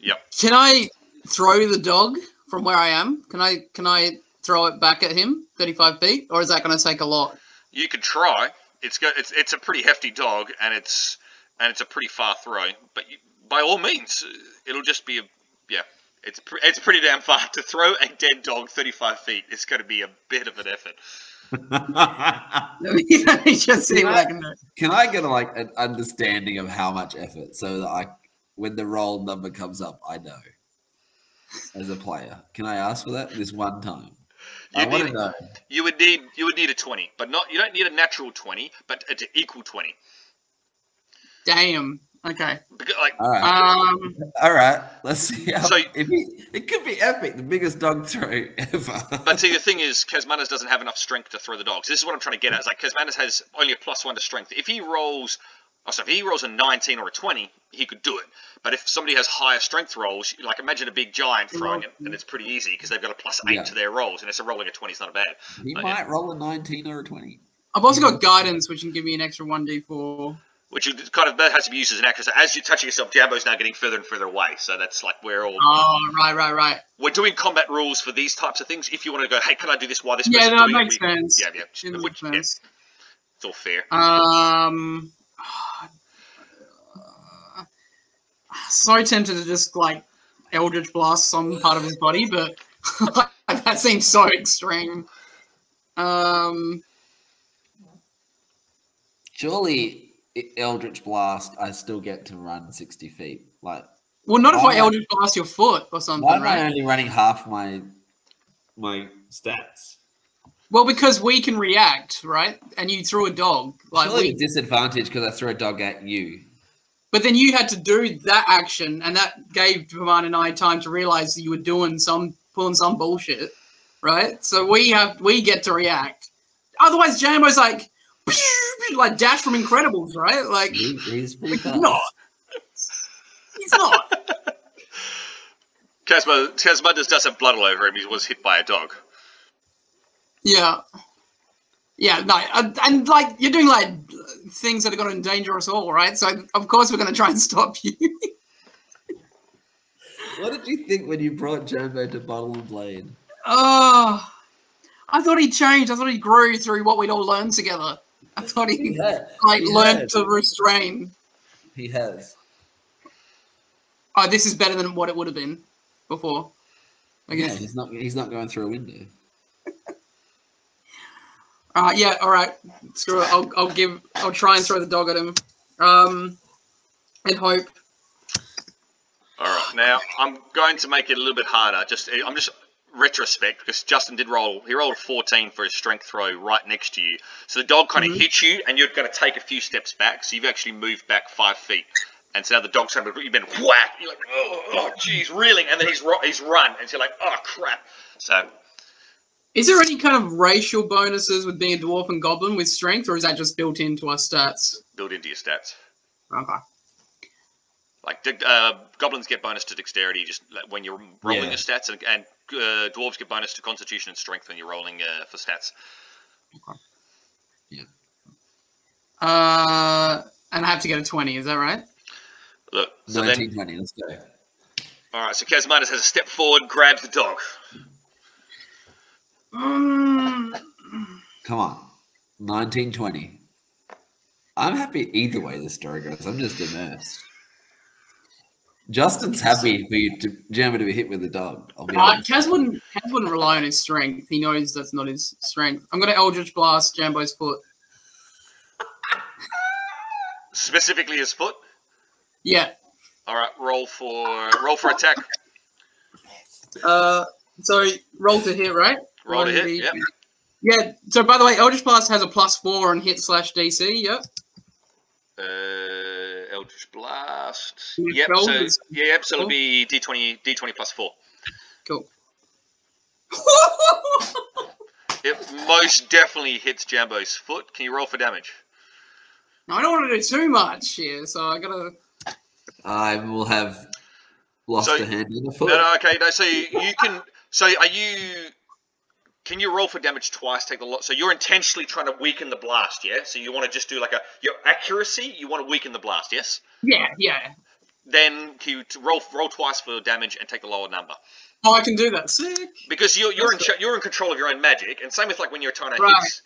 Yep. Can I throw the dog from where I am? Can I can I throw it back at him, thirty-five feet, or is that going to take a lot? You could try. It's go, it's it's a pretty hefty dog, and it's and it's a pretty far throw. But you, by all means, it'll just be a yeah. It's pre- it's pretty damn far to throw a dead dog 35 feet. It's going to be a bit of an effort. Let me, let me just see what I can do. Can I get like an understanding of how much effort so that I, when the roll number comes up, I know as a player? Can I ask for that this one time? I You want to know. You would need you would need a 20, but not you don't need a natural 20, but it's an equal 20. Damn. Okay. Because, like All right, Um. all right. Let's see. How, So- if he, it could be epic, the biggest dog throw ever. But see, the thing is, Kazmanduz doesn't have enough strength to throw the dogs. This is what I'm trying to get at. It's like Kazmanduz has only a plus one to strength. If he rolls, oh, so if he rolls a 19 or a 20, he could do it. But if somebody has higher strength rolls, like imagine a big giant throwing it, and it's pretty easy because they've got a plus eight Yeah. to their rolls, and it's a rolling a 20 is not bad. he Oh, might yeah. roll a 19 or a 20. I've also got guidance, which can give me an extra one d four. Which you kind of that has to be used as an action. So as you're touching yourself, Jambo's now getting further and further away. So that's like we're all Oh, right, right, right. we're doing combat rules for these types of things. If you want to go, hey, can I do this while this Yeah, person's no, it doing makes it? We- sense. Yeah, yeah. It Which, makes yeah, sense. it's all fair. Um, so tempted to just like Eldritch Blast some part of his body, but that seems so extreme. Um, Surely, i- Eldritch Blast, I still get to run 60 feet. Like, well, not if I? Eldritch Blast your foot or something, why am I only running half my my stats? Well, because we can react, right? And you threw a dog, like Surely we, a disadvantage because I threw a dog at you. but then you had to do that action, and that gave Taban and I time to realize that you were doing some pulling some bullshit, right? So we have we get to react. otherwise Jambo's like, like Dash from Incredibles, right? Like, He, he's pretty he's fast. not. He's not. Casma Kazmanduz does have blood all over him. He was hit by a dog. Yeah. Yeah, no, and, and like you're doing like things that are going to endanger us all, right? So of course we're going to try and stop you. What did you think when you brought Jambo to Bottle and Blade? oh, I thought he changed. I thought he grew through what we'd all learned together. I thought he has. like he learned has. to restrain. He has. Oh, this is better than what it would have been before. Yeah, Okay. he's not. He's not going through a window. Uh, yeah. All right. Screw it. I'll, I'll give. I'll try and throw the dog at him. Um, and hope. All right, now I'm going to make it a little bit harder. Just I'm just retrospect because Justin did roll. He rolled a 14 for his strength throw right next to you. So the dog kind of Mhm. hits you, and you're going to take a few steps back. So you've actually moved back five feet. And so now the dog's kind of you've been whacked. You're like, oh, oh, geez, reeling, and then he's he's run, and so you're like, oh crap. So Is there any kind of racial bonuses with being a dwarf and goblin with strength, or is that just built into our stats? Built into your stats. Okay. Like uh, goblins get bonus to dexterity just like, when you're rolling Yeah. your stats, and, and uh, dwarves get bonus to constitution and strength when you're rolling uh, for stats. Uh, and I have to get a twenty. Is that right? Look, so then Nineteen twenty. Let's go. All right, so Kazmanduz has a step forward, grabs the dog. Mm, Come on. Nineteen twenty. I'm happy either way this story goes. I'm just immersed. Justin's happy for you to Jammer to be hit with a dog. I'll be uh, honest. Kaz wouldn't. Kaz wouldn't rely on his strength. He knows that's not his strength. I'm gonna Eldritch Blast Jambo's foot. Specifically his foot. Yeah. All right, roll for roll for attack. Uh, so roll to hit, right? Roll to hit. 1d. Yep. Yeah. So by the way, Eldritch Blast has a plus four on hit slash DC. Yep. Uh, Eldritch Blast. Yeah, Yep. So is- yeah, yep. So it'll be D20 D20 plus four. Cool. It most definitely hits Jambo's foot. Can you roll for damage? I don't want to do too much here, so I gotta. I will have lost So- a hand in the foot. No, no, okay. No, so you, you can. So are you? Can you roll for damage twice? Take the lot. So you're intentionally trying to weaken the blast, yeah? So you want to just do like a your accuracy. You want to weaken the blast, yes? Yeah, yeah. Then can you roll roll twice for damage and take the lower number Oh, I can do that. Sick. because you're you're in That's you're in control of your own magic. And same with like when you're trying to Right. hit.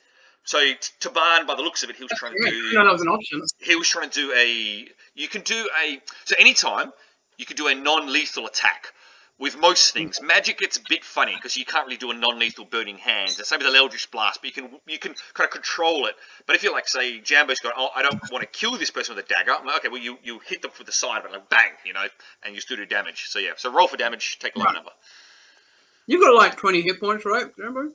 So Taban, by the looks of it, he was trying to do. no, that was an option. he was trying to do a you can do a so anytime you can do a non-lethal attack with most things magic gets a bit funny because you can't really do a non-lethal burning hands the same with the eldritch blast but you can you can kind of control it but if you're like say jambo's going oh i don't want to kill this person with a dagger I'm like, okay well you you hit them from the side but like bang you know and you still do damage so yeah so roll for damage take a low Right. number You've got like 20 hit points, right, Jambo?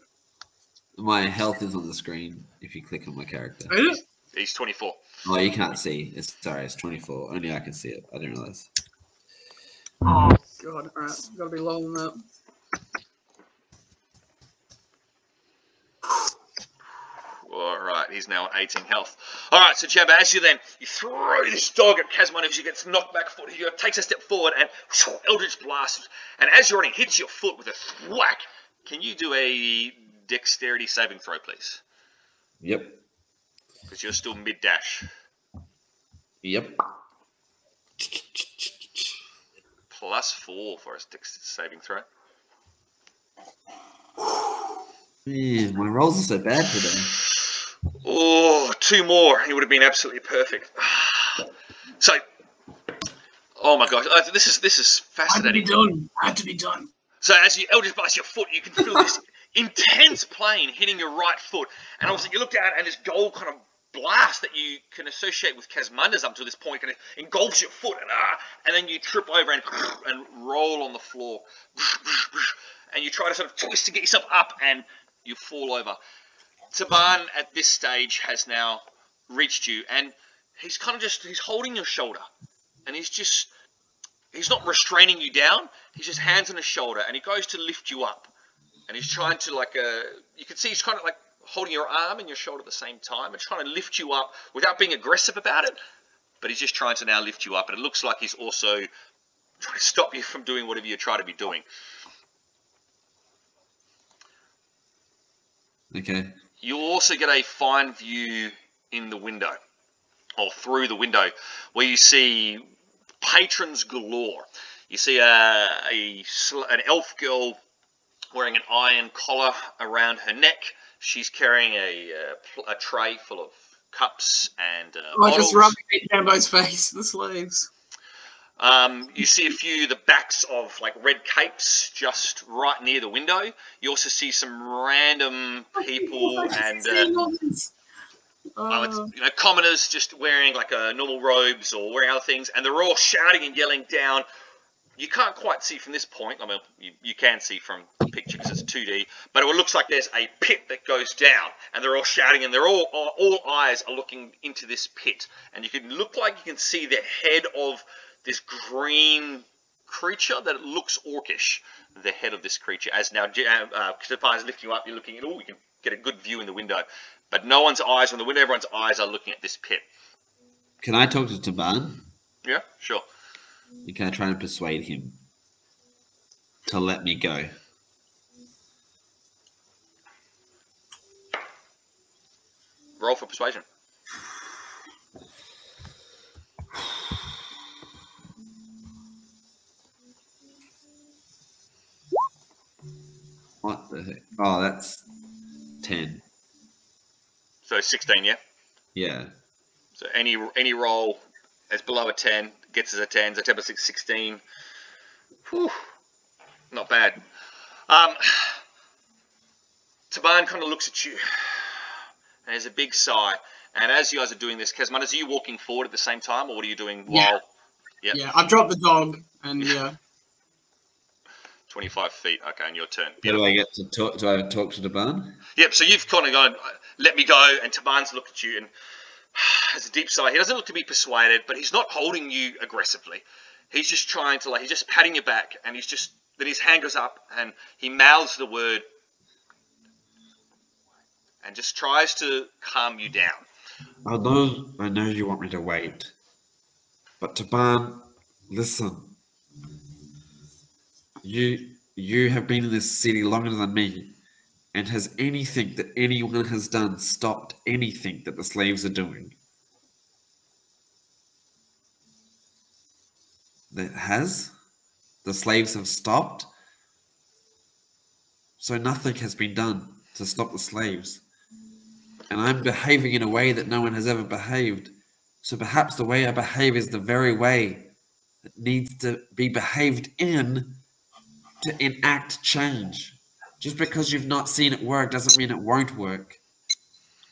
My health is on the screen if you click on my character. Is it? he's 24 Oh, you can't see. It's sorry, it's 24. Only I can see it. I didn't realize. Oh, God. All right. Gotta be lower than that. All right, he's now at 18 health. All right, so Jambo, as you then you throw this dog at Kazman as he gets knocked back foot, he takes a step forward and Eldritch blast, and as you're running, hits your foot with a thwack. Can you do a dexterity saving throw, please? Yep. Because you're still mid dash. Yep. Plus four for a dex saving throw. Man, my rolls are so bad today. Oh, two more. He would have been absolutely perfect. So, oh my gosh, uh, this is this is fascinating. Had to be done. Had to be done. So as you Eldritch blast your foot, you can feel this intense pain hitting your right foot, and also you look down and this gold kind of blast that you can associate with Kazmanduz up to this point kind of engulfs your foot, and ah, and then you trip over and and roll on the floor, and you try to sort of twist to get yourself up, and you fall over. Taban at this stage has now reached you, and he's kind of just he's holding your shoulder, and he's just he's not restraining you down. He's just hands on his shoulder, and he goes to lift you up, and he's trying to like uh, you can see he's kind of like holding your arm and your shoulder at the same time and trying to lift you up without being aggressive about it. But he's just trying to now lift you up, and it looks like he's also trying to stop you from doing whatever you try to be doing. Okay. You'll also get a fine view in the window, or through the window, where you see patrons galore. You see a, a an elf girl wearing an iron collar around her neck. She's carrying a, uh, a tray full of cups and uh, I just rubbing it down both face, the slaves. Um, you see a few the backs of like red capes just right near the window. You also see some random people and uh, oh, it's, Uh, you know commoners just wearing like a normal robes or wearing other things, and they're all shouting and yelling down. You can't quite see from this point. I mean, you, you can see from the picture because it's 2D, but it looks like there's a pit that goes down, and they're all shouting, and they're all all eyes are looking into this pit, and you can look like you can see the head of this green creature that looks orcish. The head of this creature, as now uh, Stefan's lifting you up, you're looking at. all. you can get a good view in the window, but no one's eyes on the window. Everyone's eyes are looking at this pit. Can I talk to Taban? Yeah, sure. And can I try and persuade him to let me go? Roll for persuasion. What the heck? Oh, that's 10. So 16, yeah. Yeah. So any any roll that's below a 10 gets us a 10. So 10 plus 6, 16. Whew. Not bad. Um, Taban kind of looks at you and there's a big sigh. And as you guys are doing this, Kazmanduz, are you walking forward at the same time or what are you doing Yeah. while Yep. Yeah, I've dropped the dog, and yeah, 25 feet? Okay, and your turn. Do I get to talk? Do I talk to Taban? Yep, so you've kind of gone, let me go, and Taban's looked at you and has a deep sigh. He doesn't look to be persuaded, but he's not holding you aggressively. He's just trying to, like, he's just patting your back, and he's just, then his hand goes up, and he mouths the word, and just tries to calm you down. I know, I know you want me to wait, but Taban, listen. You, you have been in this city longer than me, and has anything that anyone has done stopped anything that the slaves are doing? That has? The slaves have stopped? So nothing has been done to stop the slaves and I'm behaving in a way that no one has ever behaved. So perhaps the way I behave is the very way that needs to be behaved in to enact change. Just because you've not seen it work doesn't mean it won't work.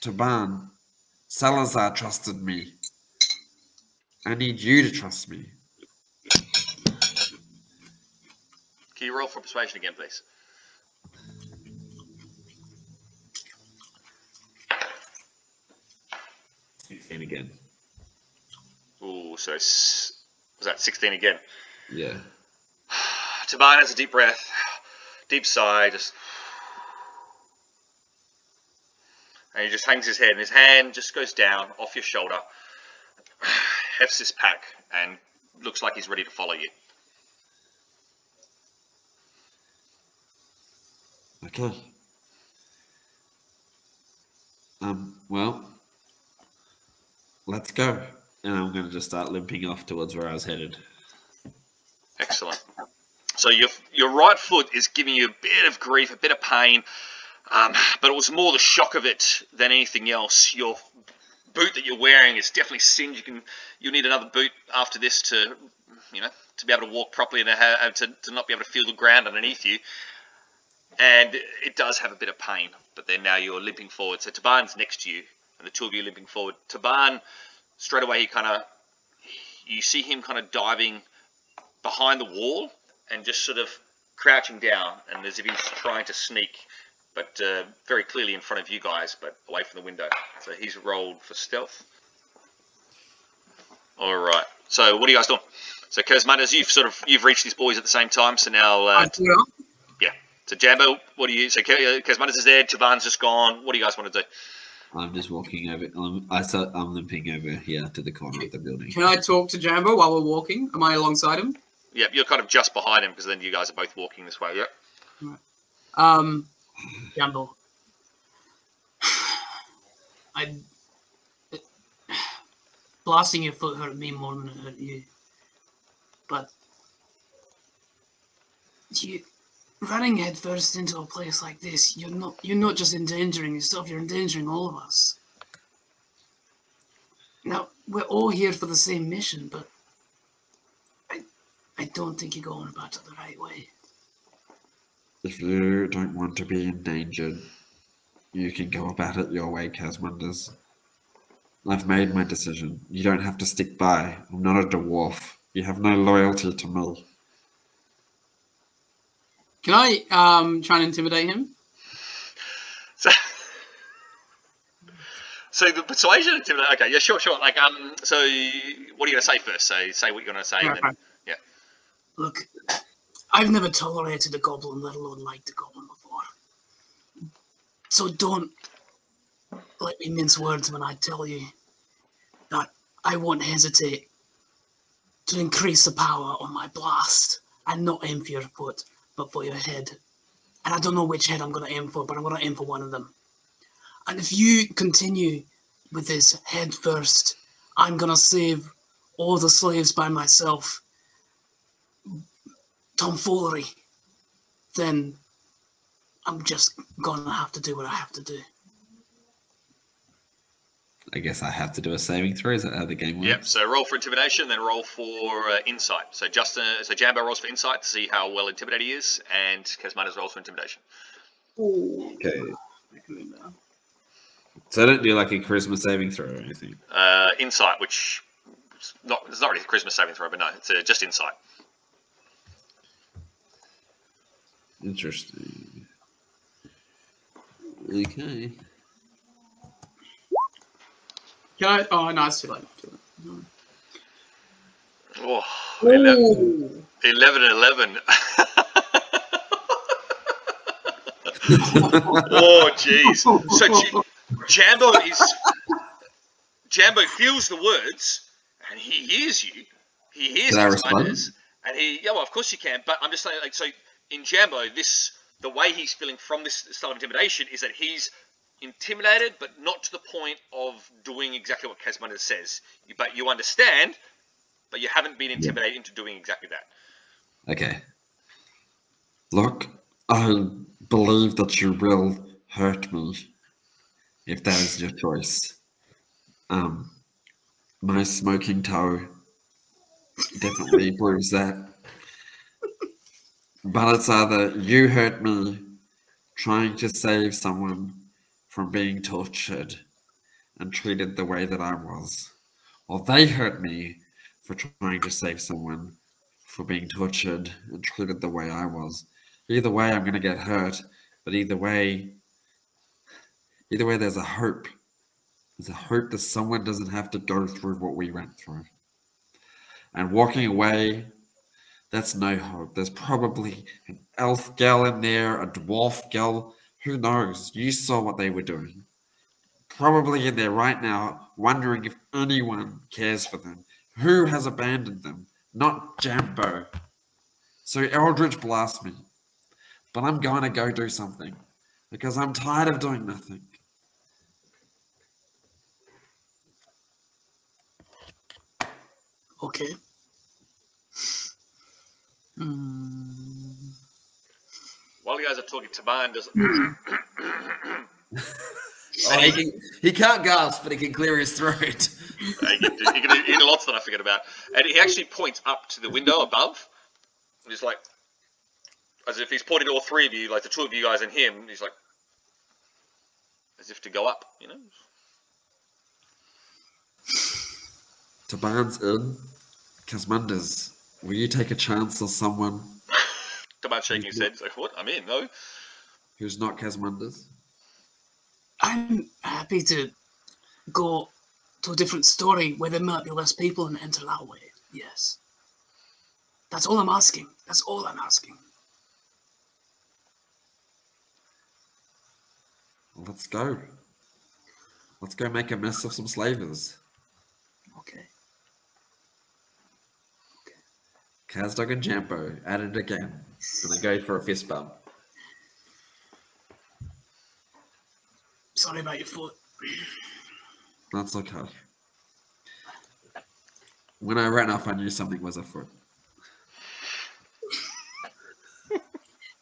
Taban, Salazar trusted me. I need you to trust me. Can you roll for persuasion again, please? And again. Ooh, so s- was that 16 again? Yeah. Taban has a deep breath, deep sigh, just. And he just hangs his head, and his hand just goes down off your shoulder, hefts his pack, and looks like he's ready to follow you. Okay. Um. Well, let's go. And I'm going to just start limping off towards where I was headed. Excellent. So your your right foot is giving you a bit of grief, a bit of pain, um, but it was more the shock of it than anything else. Your boot that you're wearing is definitely singed. You can you'll need another boot after this to you know to be able to walk properly and to, have, to, to not be able to feel the ground underneath you. And it does have a bit of pain, but then now you're limping forward. So Taban's next to you, and the two of you are limping forward. Taban, straight away, he kind of you see him kind of diving behind the wall and just sort of crouching down and as if he's trying to sneak but uh, very clearly in front of you guys but away from the window so he's rolled for stealth all right so what are you guys doing so Kazmanduz, you've sort of you've reached these boys at the same time so now uh, I do it. So Jambo, what do you? So Kazmanduz is there. Taban's just gone. What do you guys want to do? I'm just walking over. I'm, I saw, I'm limping over here to the corner of the building. Can I talk to Jambo while we're walking? Am I alongside him? Yep, you're kind of just behind him because then you guys are both walking this way. Yep. Um, Jambo. I blasting your foot hurt me more than it hurt you, but you running headfirst into a place like this, you're not you're not just endangering yourself, you're endangering all of us. Now, we're all here for the same mission, but I don't think you're going about it the right way. If you don't want to be endangered, you can go about it your way, Kazmanduz. I've made my decision. You don't have to stick by. I'm not a dwarf. You have no loyalty to me. Can I um try and intimidate him? So, so the persuasion intimidate. Okay, yeah, sure, sure. Like, um, so what are you gonna say first? So, say what you're gonna say. and then- Okay. Look, I've never tolerated a goblin, let alone liked a goblin before. So don't let me mince words when I tell you that I won't hesitate to increase the power on my blast and not aim for your foot, but for your head. And I don't know which head I'm going to aim for, but I'm going to aim for one of them. And if you continue with this head first, I'm going to save all the slaves by myself tomfoolery, then I'm just gonna have to do what I have to do. I guess I have to do a saving throw. Is that how the game works? Yep. So roll for intimidation, then roll for uh, insight. So Justin, so Jambo rolls for insight to see how well intimidated he is, and Kazmanduz rolls for intimidation. Okay. So I don't do like a charisma saving throw or anything. Uh, insight, which is not it's not really a charisma saving throw, but no, it's uh, just insight. Interesting. Okay. Can I? Oh no, it's too late. Too late. Oh, 11, 11 and 11. oh, jeez. So J- Jambo is. Jambo feels the words and he hears you. He hears Can I his respond? And he. Yeah, well, of course you can. But I'm just saying, like, so in Jambo, this. The way he's feeling from this style of intimidation is that he's intimidated, but not to the point of doing exactly what Kazmanduz says. But you understand, but you haven't been intimidated into doing exactly that. Okay. Look, I believe that you will hurt me if that is your choice. Um, my smoking toe definitely proves that. But it's either you hurt me trying to save someone from being tortured and treated the way that I was, or they hurt me for trying to save someone for being tortured and treated the way I was. Either way, I'm going to get hurt, but either way, either way, there's a hope. There's a hope that someone doesn't have to go through what we went through. And walking away, that's no hope. There's probably an elf girl in there, a dwarf girl. Who knows? You saw what they were doing. Probably in there right now, wondering if anyone cares for them. Who has abandoned them? Not Jambo. So Eldritch blast me. But I'm going to go do something because I'm tired of doing nothing. Okay. Hmm. While you guys are talking, Taban does. Oh, he, can, he can't gasp, but he can clear his throat. he, can do, he, can do, he can do lots that I forget about. And he actually points up to the window above. And he's like, as if he's pointing to all three of you, like the two of you guys and him. He's like, as if to go up, you know? Taban's in. Kazmanduz, Will you take a chance on someone? Come on, shaking his head. He's like, what? I'm in, no? Who's not Kazmanduz? I'm happy to go to a different story where there might be less people and enter that way. Yes. That's all I'm asking. That's all I'm asking. Let's go. Let's go make a mess of some slavers. Kazdog and Jambo at it again. And they go for a fist bump. Sorry about your foot. That's okay. When I ran off, I knew something was afoot.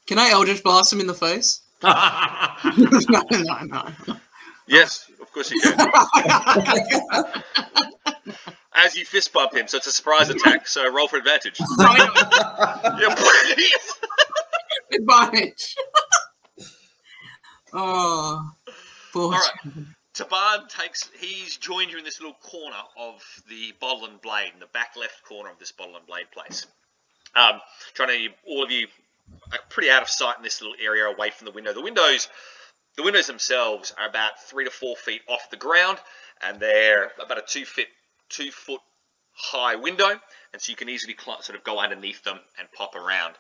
Can I Eldritch blast him in the face? no, no, no. Yes, of course you can. As you fist bump him, so it's a surprise attack. So roll for advantage. Yeah. Advantage. oh, poor All right. Taban takes. He's joined you in this little corner of the bottle and blade, in the back left corner of this bottle and blade place. Um, trying to all of you are pretty out of sight in this little area, away from the window. The windows, the windows themselves are about three to four feet off the ground, and they're about a two foot two foot high window, and so you can easily sort of go underneath them and pop around.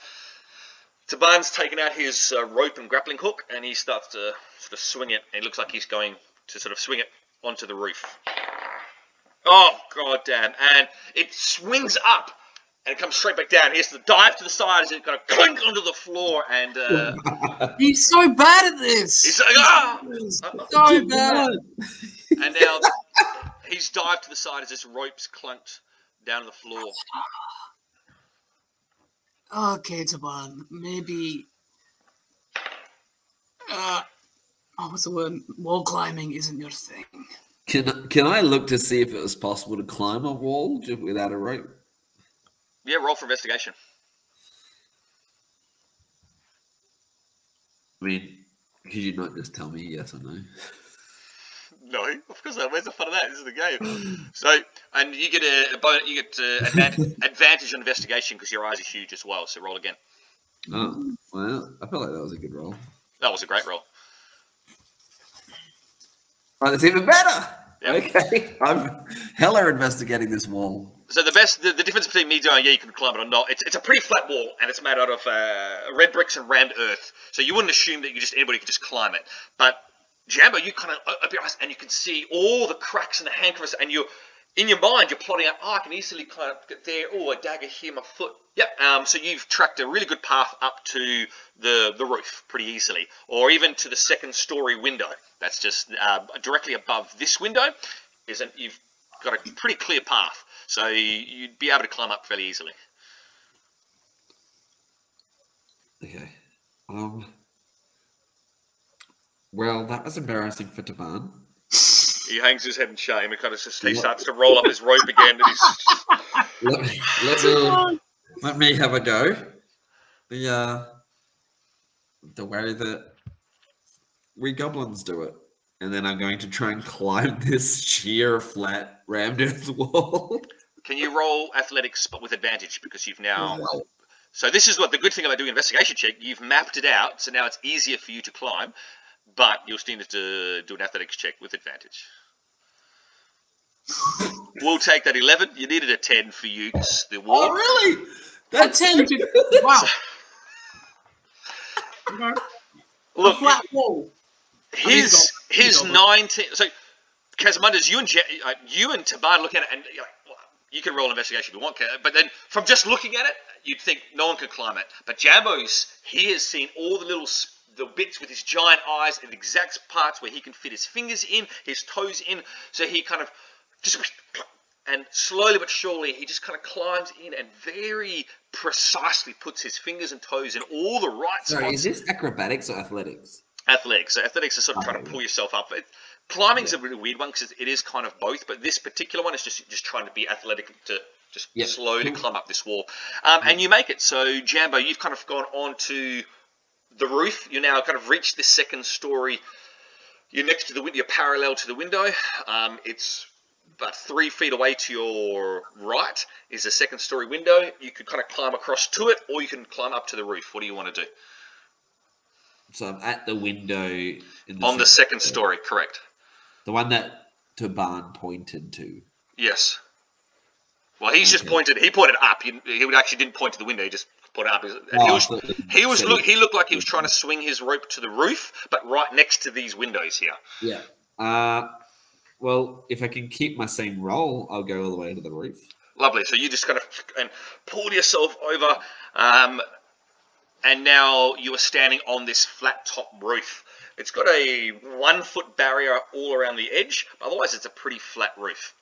Taban's taken out his uh, rope and grappling hook, and he starts to sort of swing it. And it looks like he's going to sort of swing it onto the roof. Oh god damn! And it swings up, and it comes straight back down. He has to dive to the side as it kind of clink onto the floor, and uh, He's so bad at this. he's like, ah! so bad. And now he's dived to the side as this rope's clunked down to the floor. Okay, Taban, maybe. Uh, oh, what's the word? Wall climbing isn't your thing. Can can I look to see if it was possible to climb a wall just without a rope? Yeah, roll for investigation. I mean, could you not just tell me yes or no? No, of course not. Where's the fun of that? This is the game. So, and you get a, a you get uh advantage, advantage on investigation because your eyes are huge as well. So roll again. Oh, well, I feel like that was a good roll. That was a great roll. Oh, it's even better. Yep. Okay, I'm hella investigating this wall. So the best, the, the difference between me going, yeah, you can climb it or not. It's, it's a pretty flat wall, and it's made out of uh, red bricks and rammed earth. So you wouldn't assume that you just anybody could just climb it. But Jambo, you kind of open your eyes and you can see all the cracks and the hand crevices, and you, in your mind, you're plotting out. Oh, I can easily climb get there. Oh, a dagger here, my foot. Yep. Um, so you've tracked a really good path up to the the roof pretty easily, or even to the second story window. That's just uh, directly above this window. Isn't you've got a pretty clear path, so you'd be able to climb up fairly easily. Okay. Um. Well, that was embarrassing for Taban. He hangs his head in shame and kind of just, he starts to roll up his rope again. And he's Let me, let me, let me have a go. The uh, the way that we goblins do it, and then I'm going to try and climb this sheer, flat, rammed earth wall. Can you roll athletics but with advantage because you've now. So this is what the good thing about doing investigation check. You've mapped it out, so now it's easier for you to climb, but you'll still need to do an athletics check with advantage. we'll take that 11. You needed a 10 for you 'cause the wall. Oh, really? That's That's him. Wow. a Look, flat wall. his his 19. So, Kazmanduz, you and Je, uh, you and Taban look at it, and you're like, well, you can roll an investigation if you want, but then from just looking at it, you'd think no one could climb it. But Jambo's, he has seen all the little s- the bits with his giant eyes and the exact parts where he can fit his fingers in, his toes in, so he kind of just and slowly but surely he just kind of climbs in and very precisely puts his fingers and toes in all the right spots. Sorry, is this acrobatics or athletics? athletics. So athletics is sort of trying to pull yourself up. It, climbing's a really weird one because it is kind of both, but this particular one is just just trying to be athletic to just Yep. slowly climb up this wall. Um, and you make it. So Jambo, you've kind of gone onto the roof. You now kind of reach the second story. You're next to the window. You're parallel to the window. Um, it's about three feet away to your right is a second story window. You could kind of climb across to it, or you can climb up to the roof. What do you want to do? So I'm at the window in the On the second floor. story, correct. the one that Taban pointed to. Yes. Well, he's just pointed. He pointed up. He, he actually didn't point to the window. He just put up. And Oh, he was he was look he looked like he was trying to swing his rope to the roof, but right next to these windows here. Yeah. Uh, well, if I can keep my same roll, I'll go all the way to the roof. Lovely. So you just kind of and pulled yourself over, um, and now you are standing on this flat top roof. It's got a one foot barrier all around the edge. Otherwise, it's a pretty flat roof.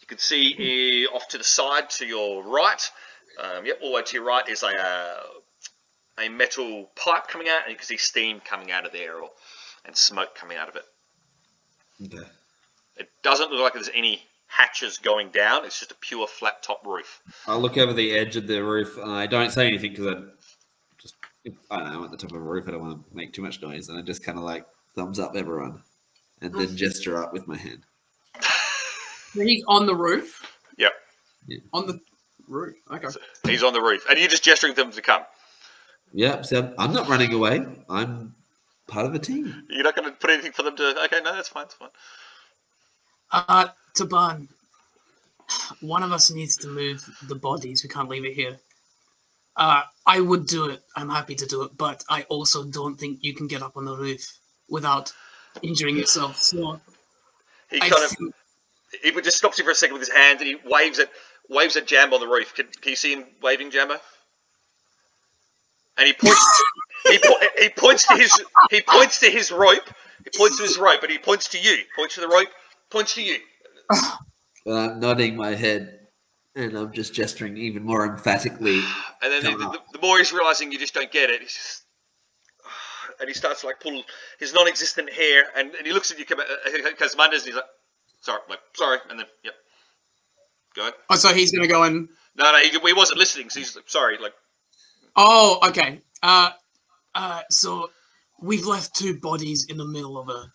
You can see uh, off to the side to your right. Um, yep, all the way to your right is a uh, a metal pipe coming out, and you can see steam coming out of there, or and smoke coming out of it. Okay. It doesn't look like there's any hatches going down. It's just a pure flat top roof. I'll look over the edge of the roof. I don't say anything because I just, I don't know, I'm at the top of a roof. I don't want to make too much noise. And I just kind of like thumbs up everyone and then gesture up with my hand. He's on the roof. Yep. On the roof. Okay. He's on the roof, and you're just gesturing to them to come. Yeah, so I'm not running away. I'm part of the team. You're not going to put anything for them to. Okay, no, that's fine. That's fine. Uh, Taban, one of us needs to move the bodies. We can't leave it here. Uh, I would do it. I'm happy to do it, but I also don't think you can get up on the roof without injuring yourself. So He I kind of think- he just stops you for a second with his hand, and he waves at waves at Jambo on the roof. Can, can you see him waving, Jambo? And he points. he po- he points to his he points to his rope. He points to his rope, but he points to you. Points to the rope. Points to you. But I'm nodding my head and I'm just gesturing even more emphatically. And then the, the, the more he's realizing you just don't get it, he's just, and he starts to like pull his non-existent hair, and, and he looks at you, Kazmanduz, and he's like, "Sorry, like sorry," and then yep, go. Oh, so he's gonna go and. No, no, he, he wasn't listening, so he's sorry, like Oh, okay. Uh, Uh, so we've left two bodies in the middle of a,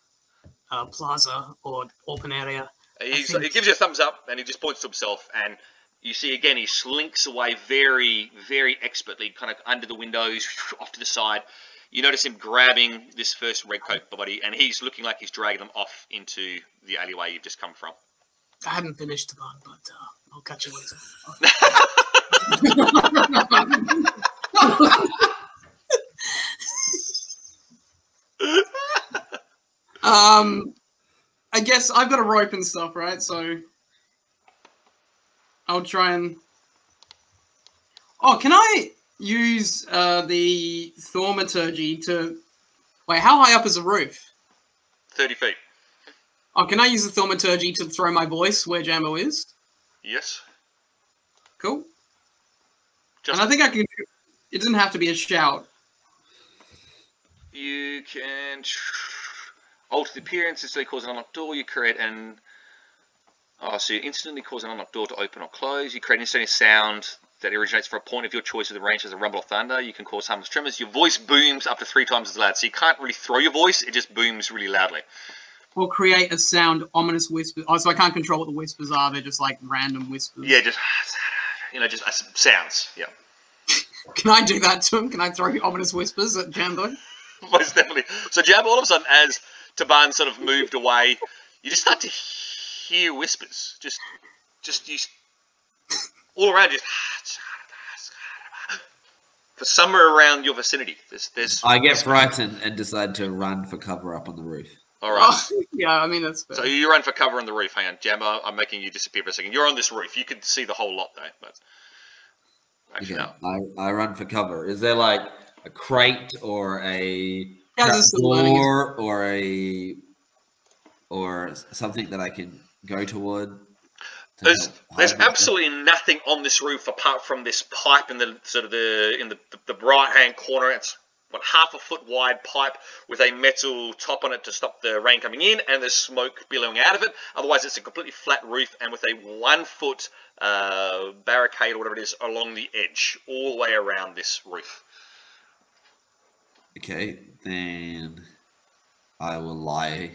uh plaza or open area. he's, think- he gives you a thumbs up, and he just points to himself, and you see again he slinks away very, very expertly, kind of under the windows, off to the side. You notice him grabbing this first red coat body, and he's looking like he's dragging them off into the alleyway you've just come from. I hadn't finished Taban, but uh, I'll catch you later. um, I guess I've got a rope and stuff, right? So I'll try and. Oh, can I use uh, the thaumaturgy to? Wait, how high up is the roof? Thirty feet. Oh, can I use the thaumaturgy to throw my voice where Jambo is? Yes. Cool. Just and I think I can. It doesn't have to be a shout. You can alter the appearance instantly cause an unlocked door. You create an oh, so you instantly cause an unlocked door to open or close. You create an instantaneous sound that originates from a point of your choice with the range as a rumble or thunder. You can cause harmless tremors. Your voice booms up to three times as loud, so you can't really throw your voice. It just booms really loudly. Or create a sound, ominous whisper. Oh, so I can't control what the whispers are. They're just like random whispers. Yeah, just you know, just uh, sounds. Yeah, Can I do that to him? Can I throw ominous whispers at Jambo? most definitely. So Jab, all of a sudden, as Taban sort of moved away, you just start to hear whispers. Just, just you, all around you. For somewhere around your vicinity, there's, there's. I get frightened and decide to run for cover up on the roof. All right. Oh, yeah, I mean that's fair. So you run for cover on the roof. Hang on, Jambo. I'm making you disappear for a second. You're on this roof. You can see the whole lot, though. But actually, Okay, no. I, I run for cover. Is there like a crate or a Guys are still learning his- door or a or something that I can go toward? to There's there's hide myself? absolutely nothing on this roof apart from this pipe in the sort of the in the, the, the right hand corner. It's what half a foot wide pipe with a metal top on it to stop the rain coming in, and there's smoke billowing out of it. Otherwise, it's a completely flat roof and with a one foot uh, barricade or whatever it is along the edge, all the way around this roof. Okay, then I will lie.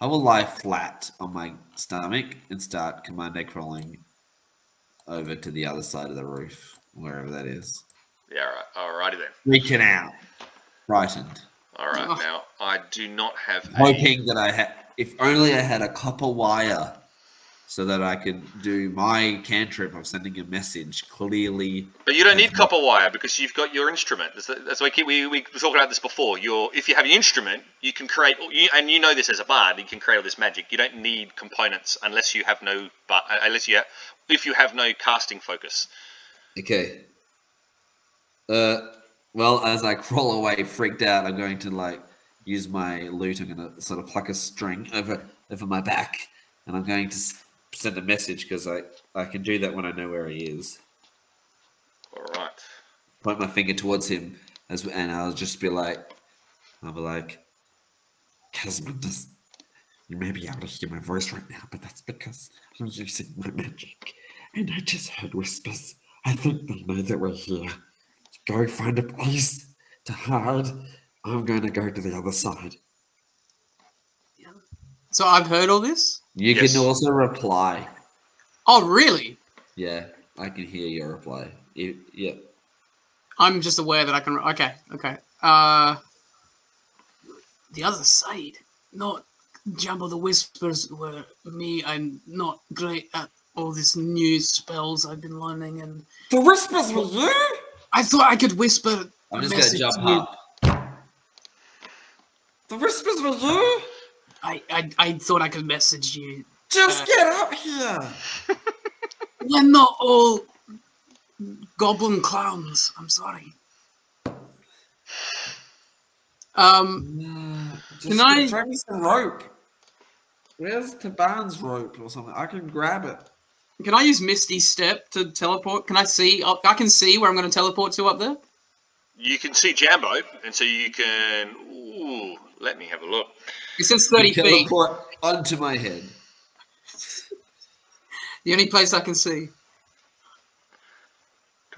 I will lie flat on my stomach and start commando crawling over to the other side of the roof, wherever that is. Yeah, all right, alrighty then. Freaking out, frightened, All right, Oh. now I do not have a, hoping that I had. If only I had a copper wire so that I could do my cantrip of sending a message clearly. But you don't need copper wire because you've got your instrument. That's, that's why we, we, we were talking about this before. Your if you have an instrument, you can create, you, and you know this as a bard, you can create all this magic. You don't need components unless you have no, but uh, unless you have, if you have no casting focus. Okay. Uh, well, as I crawl away, freaked out, I'm going to like use my lute. I'm going to sort of pluck a string over over my back, and I'm going to send a message because I I can do that when I know where he is. All right. Point my finger towards him, as and I'll just be like, I'll be like, Kazmanduz, you may be able to hear my voice right now, but that's because I'm using my magic, and I just heard whispers. I think they know that we're here. Go find a place to hide. I'm going to go to the other side. So I've heard all this. You Yes. can also reply. Oh, really? Yeah, I can hear your reply. You, yeah. I'm just aware that I can. Okay, okay. Uh, The other side, not Jambo the Whispers, were me. I'm not great at all these new spells I've been learning, and The whispers were you? I thought I could whisper. I'm just going to jump to up. The whispers were you? I, I I thought I could message you. Just Uh, get up here. We're not all goblin clowns. I'm sorry. um, Nah, just Can I- throw me some rope? Where's Taban's rope or something? I can grab it. Can I use Misty Step to teleport? Can I see? I I can see where I'm going to teleport to up there. You can see Jambo, and so you can. Ooh, let me have a look. It says 30 feet. Teleport onto my head. The only place I can see.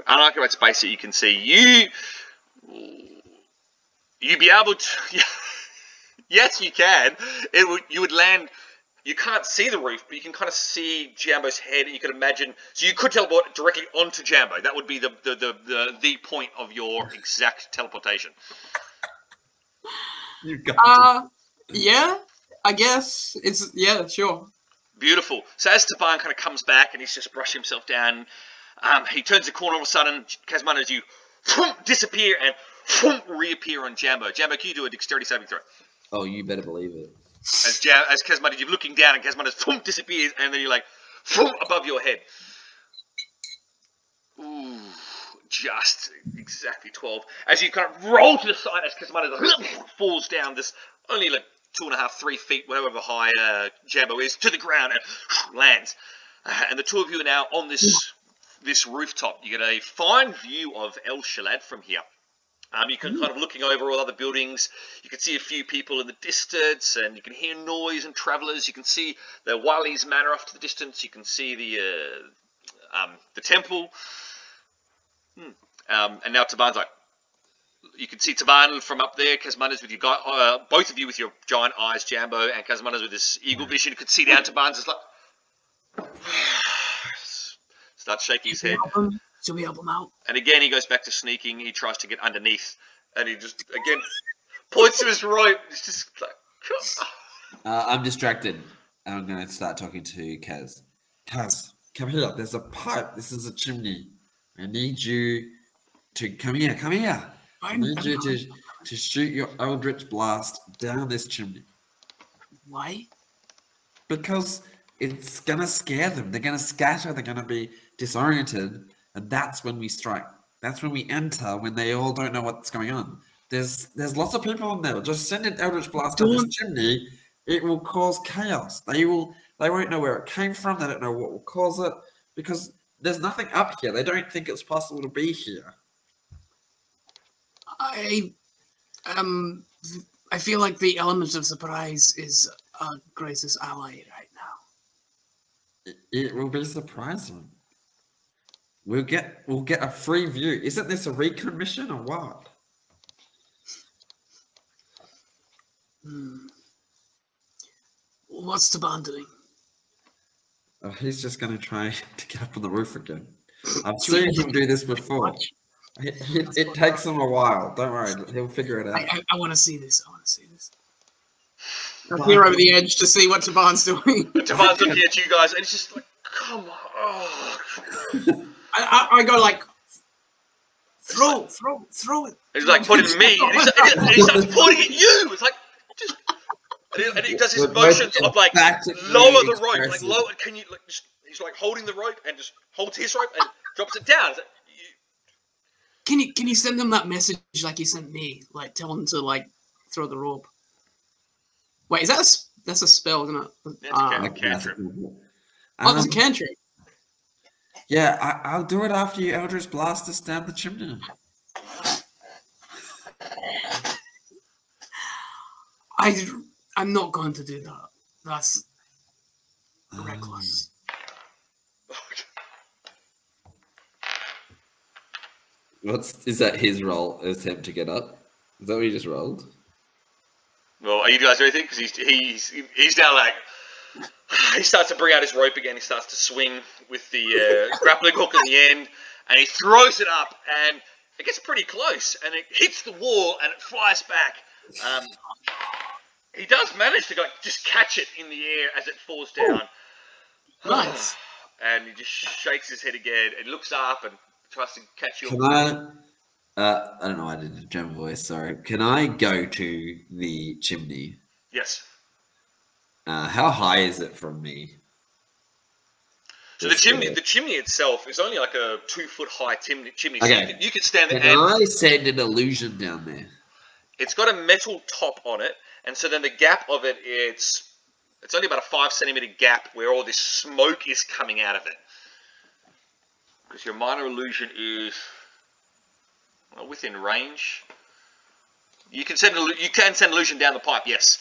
Unaccurate space that you can see. You. You be able to. yes, you can. It would. You would land. You can't see the roof, but you can kind of see Jambo's head, and you can imagine. So you could teleport directly onto Jambo. That would be the the the, the, the point of your exact teleportation. You got Uh, yeah, I guess it's yeah, sure. Beautiful. So as Taban kind of comes back and he's just brushing himself down, um, he turns the corner all of a sudden. Kazman, as you disappear and reappear on Jambo. Jambo, can you do a dexterity saving throw? Oh, you better believe it. As Jam- as Kazman, you're looking down and Kazman just disappears and then you're like boom, above your head. Ooh, just exactly 12. As you kind of roll to the side as Kazman falls down this only like two and a half, three feet, whatever high uh, Jambo is, to the ground and lands. Uh, and the two of you are now on this this rooftop. You get a fine view of El Shalad from here. Um, you can kind of looking over all other buildings. You can see a few people in the distance, and you can hear noise and travellers. You can see the Wali's Manor off to the distance. You can see the uh, um, the temple. Hmm. Um, and now Taban's like, you can see Taban from up there. Kazmanduz with you, guy, uh, both of you with your giant eyes, Jambo, and Kazmanduz with this eagle vision. You can see down Taban's just like starts shaking his head. Help him? Should we help him out? And again, he goes back to sneaking. He tries to get underneath, and he just again points to his rope. It's just like, Uh, I'm distracted. I'm going to start talking to Kaz. Kaz, come here. There's a pipe. This is a chimney. I need you to come here. Come here. I need you to, to shoot your Eldritch Blast down this chimney. Why? Because it's going to scare them. They're going to scatter. They're going to be disoriented. And that's when we strike. That's when we enter, when they all don't know what's going on. There's there's lots of people in there. Just send an Eldritch Blast down this chimney. It will cause chaos. They will they won't know where it came from. They don't know what will cause it. Because there's nothing up here. They don't think it's possible to be here. I um I feel like the element of surprise is our greatest ally right now. It, it will be surprising. We'll get we'll get a free view. Isn't this a recon mission or what? Hmm. What's Taban doing? Oh, he's just going to try to get up on the roof again. I've seen him do this before. It, it, it takes him a while. Don't worry, he'll figure it out. I, I want to see this. I want to see this. I peer over the edge to see what Taban's doing. Taban's looking at you guys, and he's just like, "Come on!" Oh. I, I, I go like, throw, throw, throw it. He's like pointing at me, and he's, and he- starts pointing at you. It's like, just. And he, and he does his We're motions of like lower the rope, like lower. Can you like? Just, he's like holding the rope and just holds his rope and drops it down. It's like, you- Can you can you send them that message like you sent me? Like tell them to like throw the rope. Wait, is that a, s- that's a spell, isn't it? Yeah, it's a Uh, cantrip. oh, it's a cantrip. Yeah, I, I'll do it after you Eldritch blast us down the chimney. I I'm not going to do that. That's Um, reckless. What's is that his roll attempt to get up? Is that what you just rolled? Well, are you guys doing anything? Because he's he's he's now like he starts to bring out his rope again. He starts to swing with the uh, grappling hook in the end, and he throws it up, and it gets pretty close, and it hits the wall, and it flies back. Um, he does manage to like just catch it in the air as it falls down. Nice. And he just shakes his head again and looks up and tries to catch you. Can I? Uh, I don't know. I did a German voice. Sorry. Can I go to the chimney? Yes. Uh, how high is it from me? So the chimney, the chimney itself is only like a two foot high chimney. chimney. So Okay. you, could, you could stand there Can and I send an illusion down there? it's got a metal top on it, and so then the gap of it, it's it's only about a five centimeter gap where all this smoke is coming out of it. Because your minor illusion is well, within range. You can send you can send illusion down the pipe. Yes,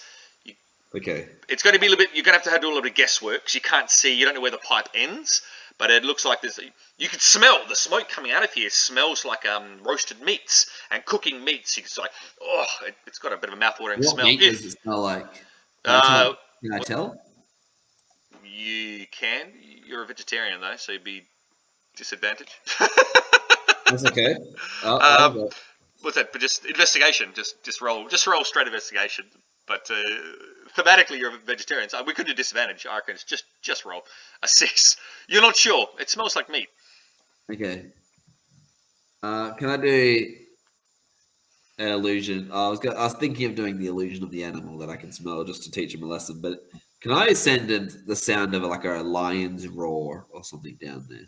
Okay. it's going to be a little bit. You're going to have to do a little bit of guesswork because you can't see. You don't know where the pipe ends, but it looks like there's. You can smell the smoke coming out of here. Smells like um, roasted meats and cooking meats. You can like, oh, it, it's got a bit of a mouthwatering What smell. Yeah. does it smell like? Can I Uh, tell? Can I tell? you can. You're a vegetarian though, so you'd be disadvantaged. That's okay. Oh, Um, What's that? But just investigation. Just just roll. Just roll straight investigation. But uh, thematically, you're a vegetarian, so we could do disadvantage. I reckon it's just just roll a six. You're not sure. It smells like meat. okay. Uh, can I do an illusion? I was go- I was thinking of doing the illusion of the animal that I can smell just to teach him a lesson. But can I send in the sound of like a lion's roar or something down there?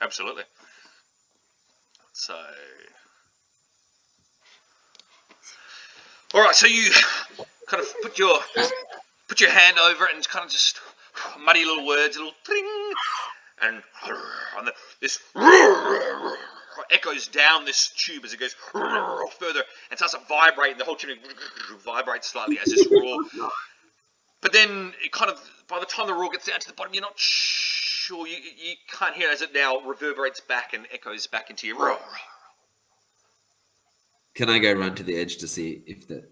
Absolutely. So. All right, so you kind of put your put your hand over it and kind of just muddy little words, a little tring, and, and the, this echoes down this tube as it goes further and starts to vibrate, and the whole chimney vibrates slightly as this roar. But then it kind of, by the time the roar gets down to the bottom, you're not sure. You, you can't hear as it now reverberates back and echoes back into your roar. Can I go run to the edge to see if that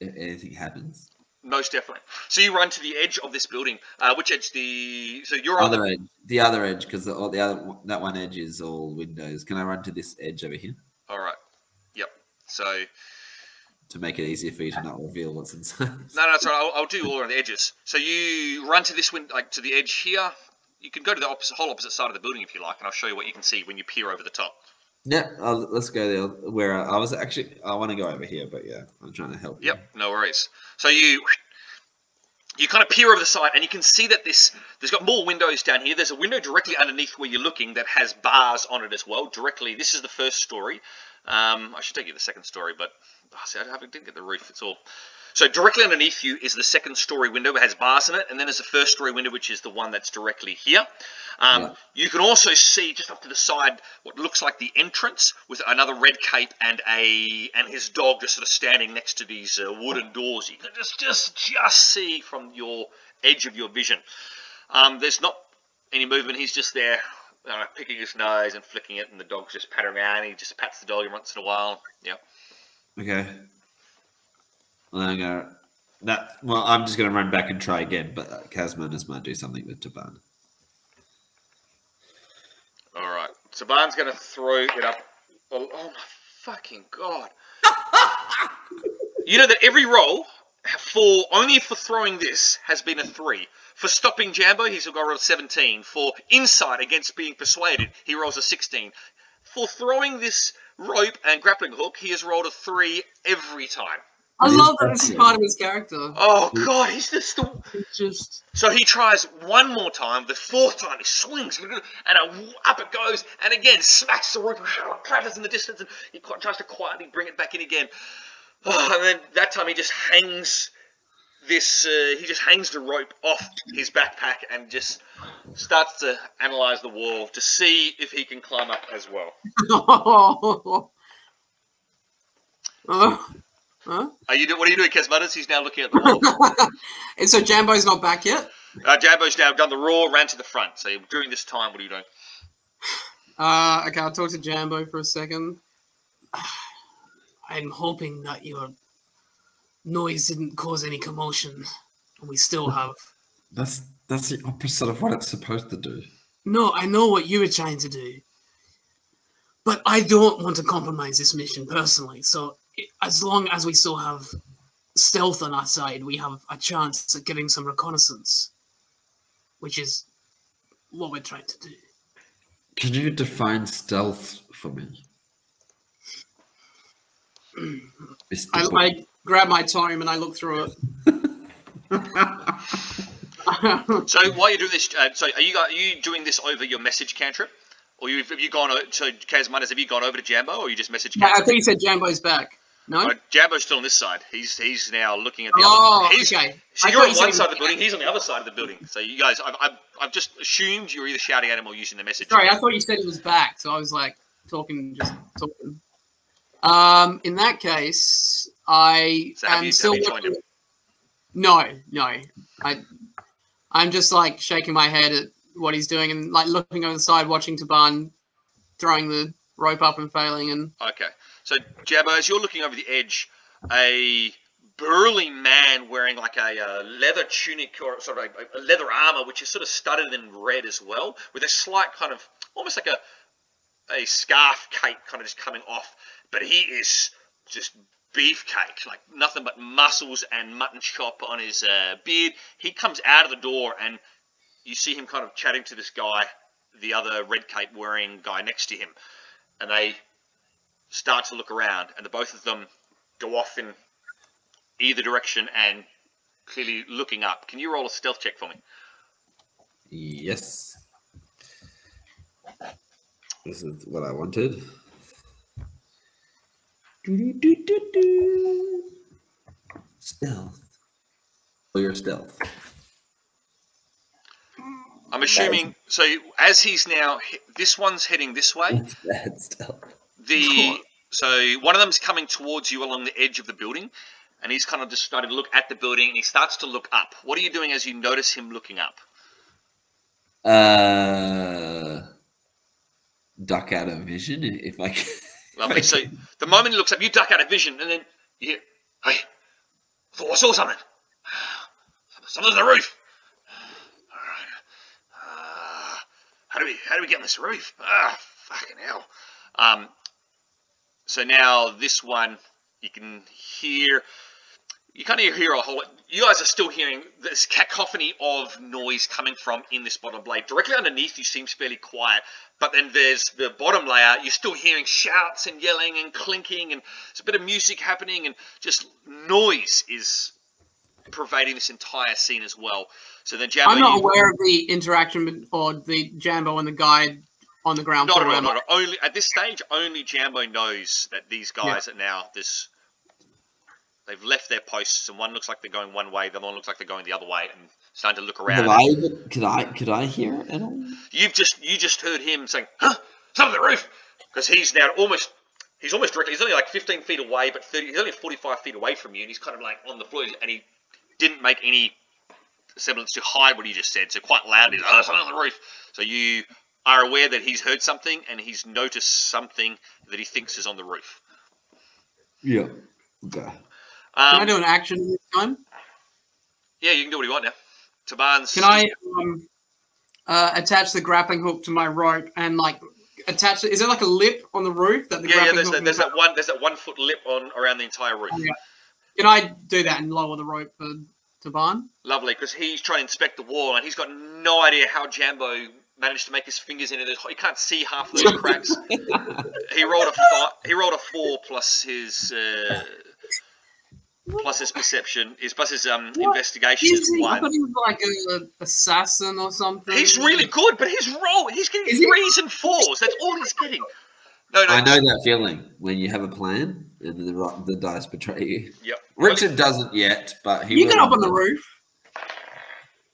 if anything happens? Most definitely. So you run to the edge of this building. Uh, which edge? The so you're on Other the edge, the other edge, because the, the other that one edge is all windows. Can I run to this edge over here all right. Yep. So to make it easier for you to not reveal what's inside? no, no, sorry. I'll, I'll do all around the edges. So you run to this window, like to the edge here. You can go to the opposite, whole opposite side of the building if you like, and I'll show you what you can see when you peer over the top. Yeah, I'll, let's go there. Where I, I was actually, I want to go over here, but yeah, I'm trying to help. you. Yep, no worries. So you you kind of peer over the side, and you can see that this there's got more windows down here. There's a window directly underneath where you're looking that has bars on it as well. Directly, this is the first story. Um, I should take you the second story, but oh, see, I haven't- didn't get the roof. It's all. So directly underneath you is the second story window. It has bars in it, and then there's the first story window, which is the one that's directly here. Um, Yeah. You can also see just off to the side what looks like the entrance with another red cape and a and his dog just sort of standing next to these uh, wooden doors. You can just just just see from your edge of your vision. Um, there's not any movement. He's just there, uh, picking his nose and flicking it, and the dog's just pattering around. He just pats the dog every once in a while. Yeah. Okay. Well, I'm gonna. That well, I'm just gonna run back and try again, but Kazmanduz might do something with Taban. All right. Taban's going to throw it up. Oh, oh my fucking god! you know that every roll for only for throwing this has been a three. For stopping Jambo, he's got a roll of 17. For insight against being persuaded, he rolls a 16. For throwing this rope and grappling hook, he has rolled a three every time. I It is love that this is part of his character. Oh god, he's just the It's just So he tries one more time. The fourth time he swings, and a, up it goes, and again smacks the rope, clatters in the distance, and he tries to quietly bring it back in again. Oh, and then that time he just hangs this. Uh, he just hangs the rope off his backpack and just starts to analyze the wall to see if he can climb up as well. oh. Huh? Are you? do- What are you doing, Kazmanduz? He's now looking at the wall. and so Jambo's not back yet. uh, Jambo's now done the raw, ran to the front. So during this time, what are you doing? Uh, okay, I'll talk to Jambo for a second. I'm hoping that your noise didn't cause any commotion. And we still have. That's that's the opposite of what it's supposed to do. No, I know what you were trying to do. But I don't want to compromise this mission personally. So i- as long as we still have stealth on our side, we have a chance at getting some reconnaissance. Which is what we're trying to do. Can you define stealth for me? I, I grab my tome and I look through it. So while you're doing this, uh, so are you are you doing this over your message cantrip, or you have you gone? o- So Kazmanduz, have you gone over to Jambo, or you just message? Yeah, I think he said Jambo's back. No? Uh, Jambo's still on this side. He's he's now looking at the Oh, other. He's, okay. So I you're on you one side of the building. He's on the other side of the building. So you guys, I've, I've, I've just assumed you're either shouting at him or using the message. Sorry, I thought you said he was back, so I was like talking, just talking. Um, in that case, I So have am you- still. you joined him? No, no, I, I'm just like shaking my head at what he's doing and like looking over the side, watching Taban throwing the rope up and failing, and Okay. So Jambo, as you're looking over the edge, a burly man wearing like a uh, leather tunic or sort of a, a leather armor, which is sort of studded in red as well, with a slight kind of almost like a a scarf cape kind of just coming off, but he is just beefcake, like nothing but muscles and mutton chop on his uh, beard. He comes out of the door and you see him kind of chatting to this guy, the other red cape wearing guy next to him, and they start to look around, and the both of them go off in either direction and clearly looking up. Can you roll a stealth check for me? Yes. This is what I wanted. Do-do-do-do-do. Stealth. For your stealth. I'm assuming so. As he's now, this one's heading this way. Bad stealth. The so one of them's coming towards you along the edge of the building, and he's kind of just started to look at the building, and he starts to look up. What are you doing as you notice him looking up? Uh, duck out of vision if I can. Lovely. So the moment he looks up, you duck out of vision, and then you hear, "Hey, I thought I saw something. Something's on the roof." All right. Uh, how do we how do we get on this roof? Ah, fucking hell. Um. So now this one, you can hear. You can't even hear a whole. lot. You guys are still hearing this cacophony of noise coming from in this Bottle and Blade. Directly underneath you seems fairly quiet, but then there's the bottom layer. You're still hearing shouts and yelling and clinking, and there's a bit of music happening, and just noise is pervading this entire scene as well. So then Jambo, I'm not aware of the interaction or the Jambo and the guide on the ground Not at floor. all. Not I? at. Only at this stage, only Jambo knows that these guys are now this. They've left their posts, and one looks like they're going one way, the other one looks like they're going the other way, and starting to look Could around. I, even- could I could I hear it at all? You've just you just heard him saying, "Huh, something on the roof," because he's now almost he's almost directly. He's only like 15 feet away, but 30, he's only 45 feet away from you, and he's kind of like on the floor, and he didn't make any semblance to hide what he just said. So quite loud, he's oh something on the roof. So you are aware that he's heard something, and he's noticed something that he thinks is on the roof. Yeah. Okay. Um, Can I do an action this time? yeah, you can do what you want now. Taban's. Can I um, uh, attach the grappling hook to my rope and like attach it? Is there like a lip on the roof that the Yeah, yeah. grappling There's hook? that, there's that one. There's that one foot lip on around the entire roof. Yeah. Can I do that and lower the rope for Taban? Lovely, because he's trying to inspect the wall and he's got no idea how Jambo managed to make his fingers into those. He can't see half those cracks. he rolled a fi- he rolled a four plus his uh, plus his perception, his plus his um What investigation Is is he? I thought he was like an assassin or something. He's really good, but his roll he's getting Is he? threes and fours. That's all he's getting. No, no. I know that feeling when you have a plan and the the dice betray you. Yep. Richard doesn't yet, but he You will get up on the day. roof.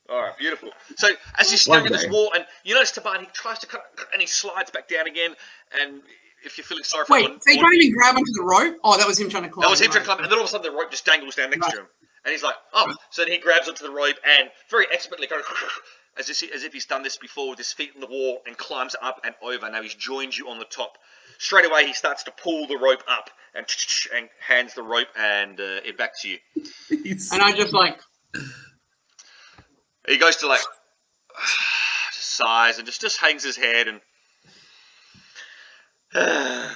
All right, beautiful. So as he's standing staring One at this wall, and you notice Taban, he tries to cut, and he slides back down again. And if you're feeling sorry for Wait, him, so he can't even grab onto the rope? Oh, that was him trying to climb. that was him trying to climb, and then all of a sudden the rope just dangles down next Right. to him, and he's like, "Oh!" So then he grabs onto the rope and very expertly, kind of, as if, as if he's done this before, with his feet in the wall, and climbs up and over. Now he's joined you on the top. Straight away, he starts to pull the rope up and and hands the rope and uh, it back to you. And I just like, He goes to like just sighs and just just hangs his head and.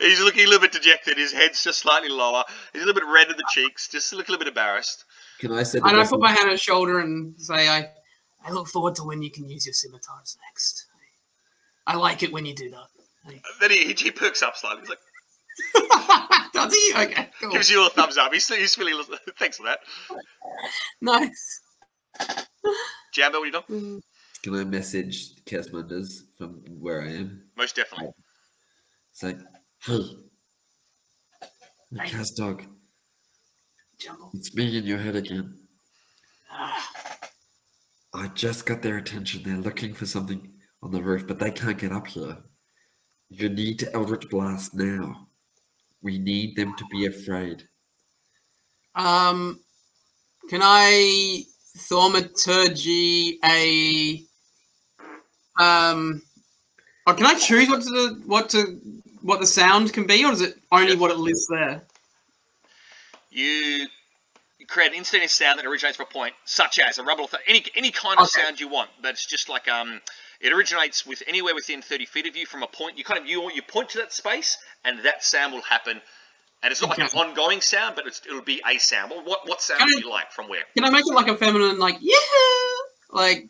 He's looking a little bit dejected. His head's just slightly lower. He's a little bit red in the cheeks, just looking a little bit embarrassed. Can I set the and I put my hand on his shoulder and say, I, I look forward to when you can use your scimitars next. I like it when you do that. Then he, he, he perks up slightly. He's like, does he? Okay, cool. gives you a thumbs up. He's, he's feeling. Thanks for that. Nice. Jambo, what are you doing? Can I message Kazmanduz from where I am? Most definitely. Say, hey, the Cas dog, Jambo. it's me in your head again. Ah, I just got their attention. They're looking for something on the roof, but they can't get up here. You need to Eldritch Blast now. We need them to be afraid. Um, can I thaumaturgy a um, or can I choose what to the, what to what the sound can be, or is it only what it lists there? You you create an instantaneous sound that originates from a point, such as a rumble, th- any any kind of Okay. sound you want. But it's just like um, it originates with anywhere within 30 feet of you from a point. You kind of you you point to that space, and that sound will happen. And it's not like an ongoing sound, but it's, it'll be a sound. Well, what what sound do you like from where? Can I make it like a feminine, like yeah, like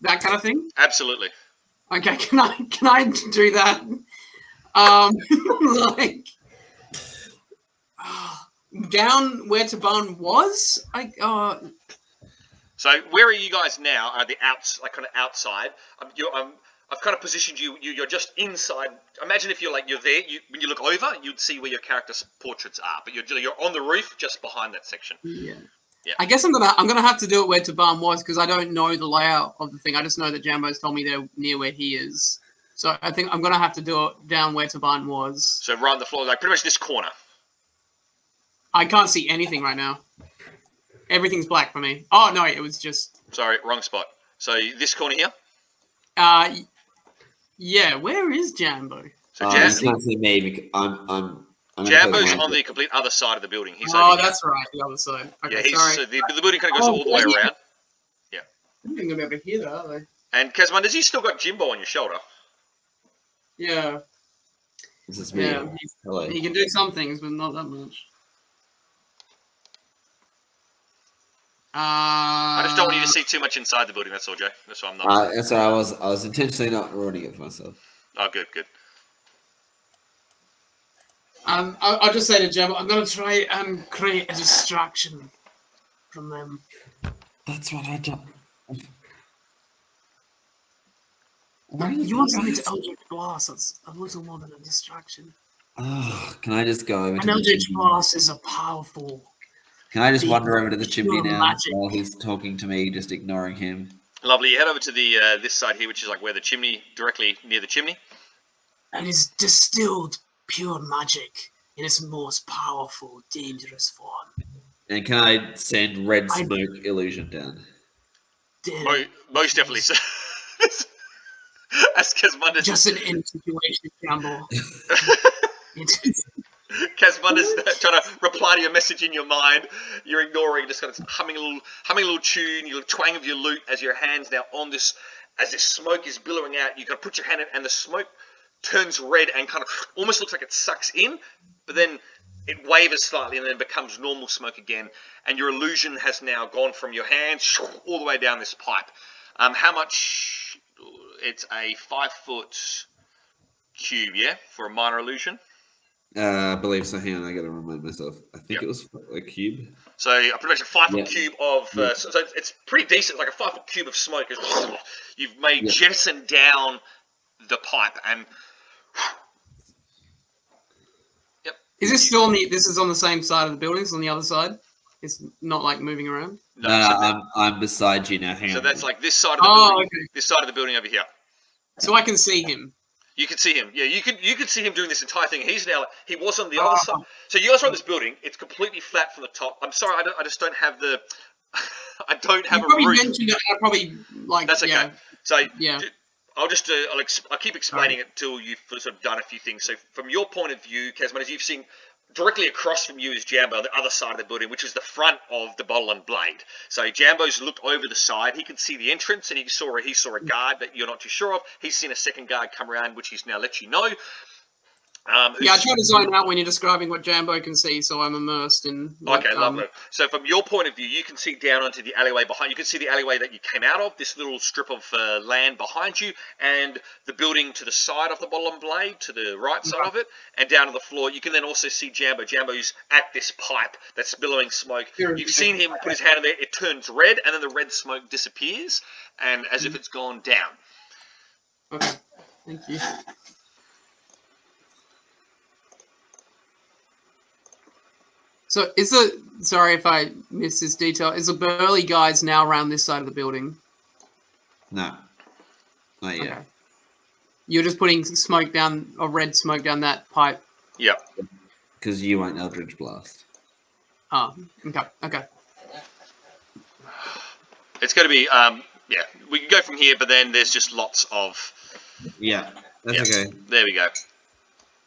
that kind of thing? Absolutely. Okay, can I can I do that? Um, like down where Taban was. I uh, So where are you guys now? Are the outs like kind of outside? Um, you're, um, I've kind of positioned you, you. You're just inside. Imagine if you're like you're there. You, when you look over, you'd see where your character's portraits are, but you're you're on the roof, just behind that section. yeah. Yeah. I guess I'm gonna I'm gonna have to do it where Taban was because I don't know the layout of the thing. I just know that Jambo's told me they're near where he is. So I think I'm gonna have to do it down where Taban was. So right on the floor, like pretty much this corner. I can't see anything right now. Everything's black for me. Oh no, it was just Sorry, wrong spot. So this corner here. uh yeah, where is Jambo? So Jam- you can't see me because I'm I'm. I'm Jambo's on the complete other side of the building. He's oh, over here. that's right, the other side. Okay, yeah, he's sorry. so the, the building kind of goes Oh, all the way around. yeah. I'm not gonna be able to hear that, are they? And Kazmanduz, he still got Jimbo on your shoulder. Yeah, This is me. yeah. Hello. he can do some things, but not that much. I just don't want you to see too much inside the building. That's all, Jay. That's why I'm not. Uh, that's why I was I was intentionally not ruining it for myself. oh, good, good. Um, I, I'll just say to Jambo, I'm gonna try and create a distraction from them. That's what I do. You want something to Eldritch Blast that's a little more than a distraction. Oh, can I just go over to An the Eldritch? Blast is a powerful. Can I just the wander over to the chimney now magic. while he's talking to me, just ignoring him? Lovely. You head over to the uh, this side here, which is like where the chimney, directly near the chimney. and is distilled pure magic in its most powerful, dangerous form. And can I send red I- smoke illusion down? Mo- most definitely. So, as Kazmanduz, Just an in situation, Campbell. It is- Kazmanduz trying to reply to your message in your mind, you're ignoring, just kind of humming a little, humming a little tune, your twang of your lute as your hands now on this, as this smoke is billowing out. You got to put your hand in, and the smoke turns red and kind of almost looks like it sucks in, but then it wavers slightly and then becomes normal smoke again, and your illusion has now gone from your hands all the way down this pipe. Um, how much? It's a five foot cube, yeah, for a minor illusion. Uh, I believe so. Hang on, I gotta remind myself. I think Yep. it was a cube. So uh, pretty much a five foot Yeah. cube of. Uh, Yeah. so, so it's- it's pretty decent, like a five foot cube of smoke. Is, you've made Yeah. jettison down the pipe, and Yep. Is this still on the? This is on the same side of the building. It's on the other side. It's not like moving around. no, No, so, no, I'm I'm beside you now. Hang so on. that's like this side of the Oh, building. okay. This side of the building over here. So I can see him. You can see him. Yeah, you could you could see him doing this entire thing. He's now he was on the Oh. other side. So you guys are on this building. It's completely flat from the top. I'm sorry, I, don't, I just don't have the. I don't have you a probably roof. mentioned it. I probably like. That's okay. Yeah. So Yeah. I'll just uh, I'll, I'll keep explaining it till you've sort of done a few things. So from your point of view, Casman, as you've seen directly across from you is Jambo the other side of the building, which is the front of the bottle and blade. So Jambo's looked over the side. He can see the entrance, and he saw a, he saw a guard that you're not too sure of. He's seen a second guard come around, which he's now let you know. Um, Yeah, I try to zone out when you're describing what Jambo can see, so I'm immersed in. like, Okay, um, lovely. So from your point of view, you can see down onto the alleyway behind. You can see the alleyway that you came out of, this little strip of uh, land behind you, and the building to the side of the Bottle and Blade, to the right side of it, and down to the floor. You can then also see Jambo. Jambo's at this pipe that's billowing smoke. You've seen him put his hand in there. It turns red, and then the red smoke disappears, and as Mm-hmm. if it's gone down. Okay, thank you. So is the sorry if I missed this detail. Is the burly guys now around this side of the building? no, not yet. Okay. You're just putting smoke down or red smoke down that pipe. Yep. Because you won't Eldritch Blast. Oh, okay, okay. It's going to be, um, yeah, we can go from here, but then there's just lots of Yeah, that's Yes. okay. There we go.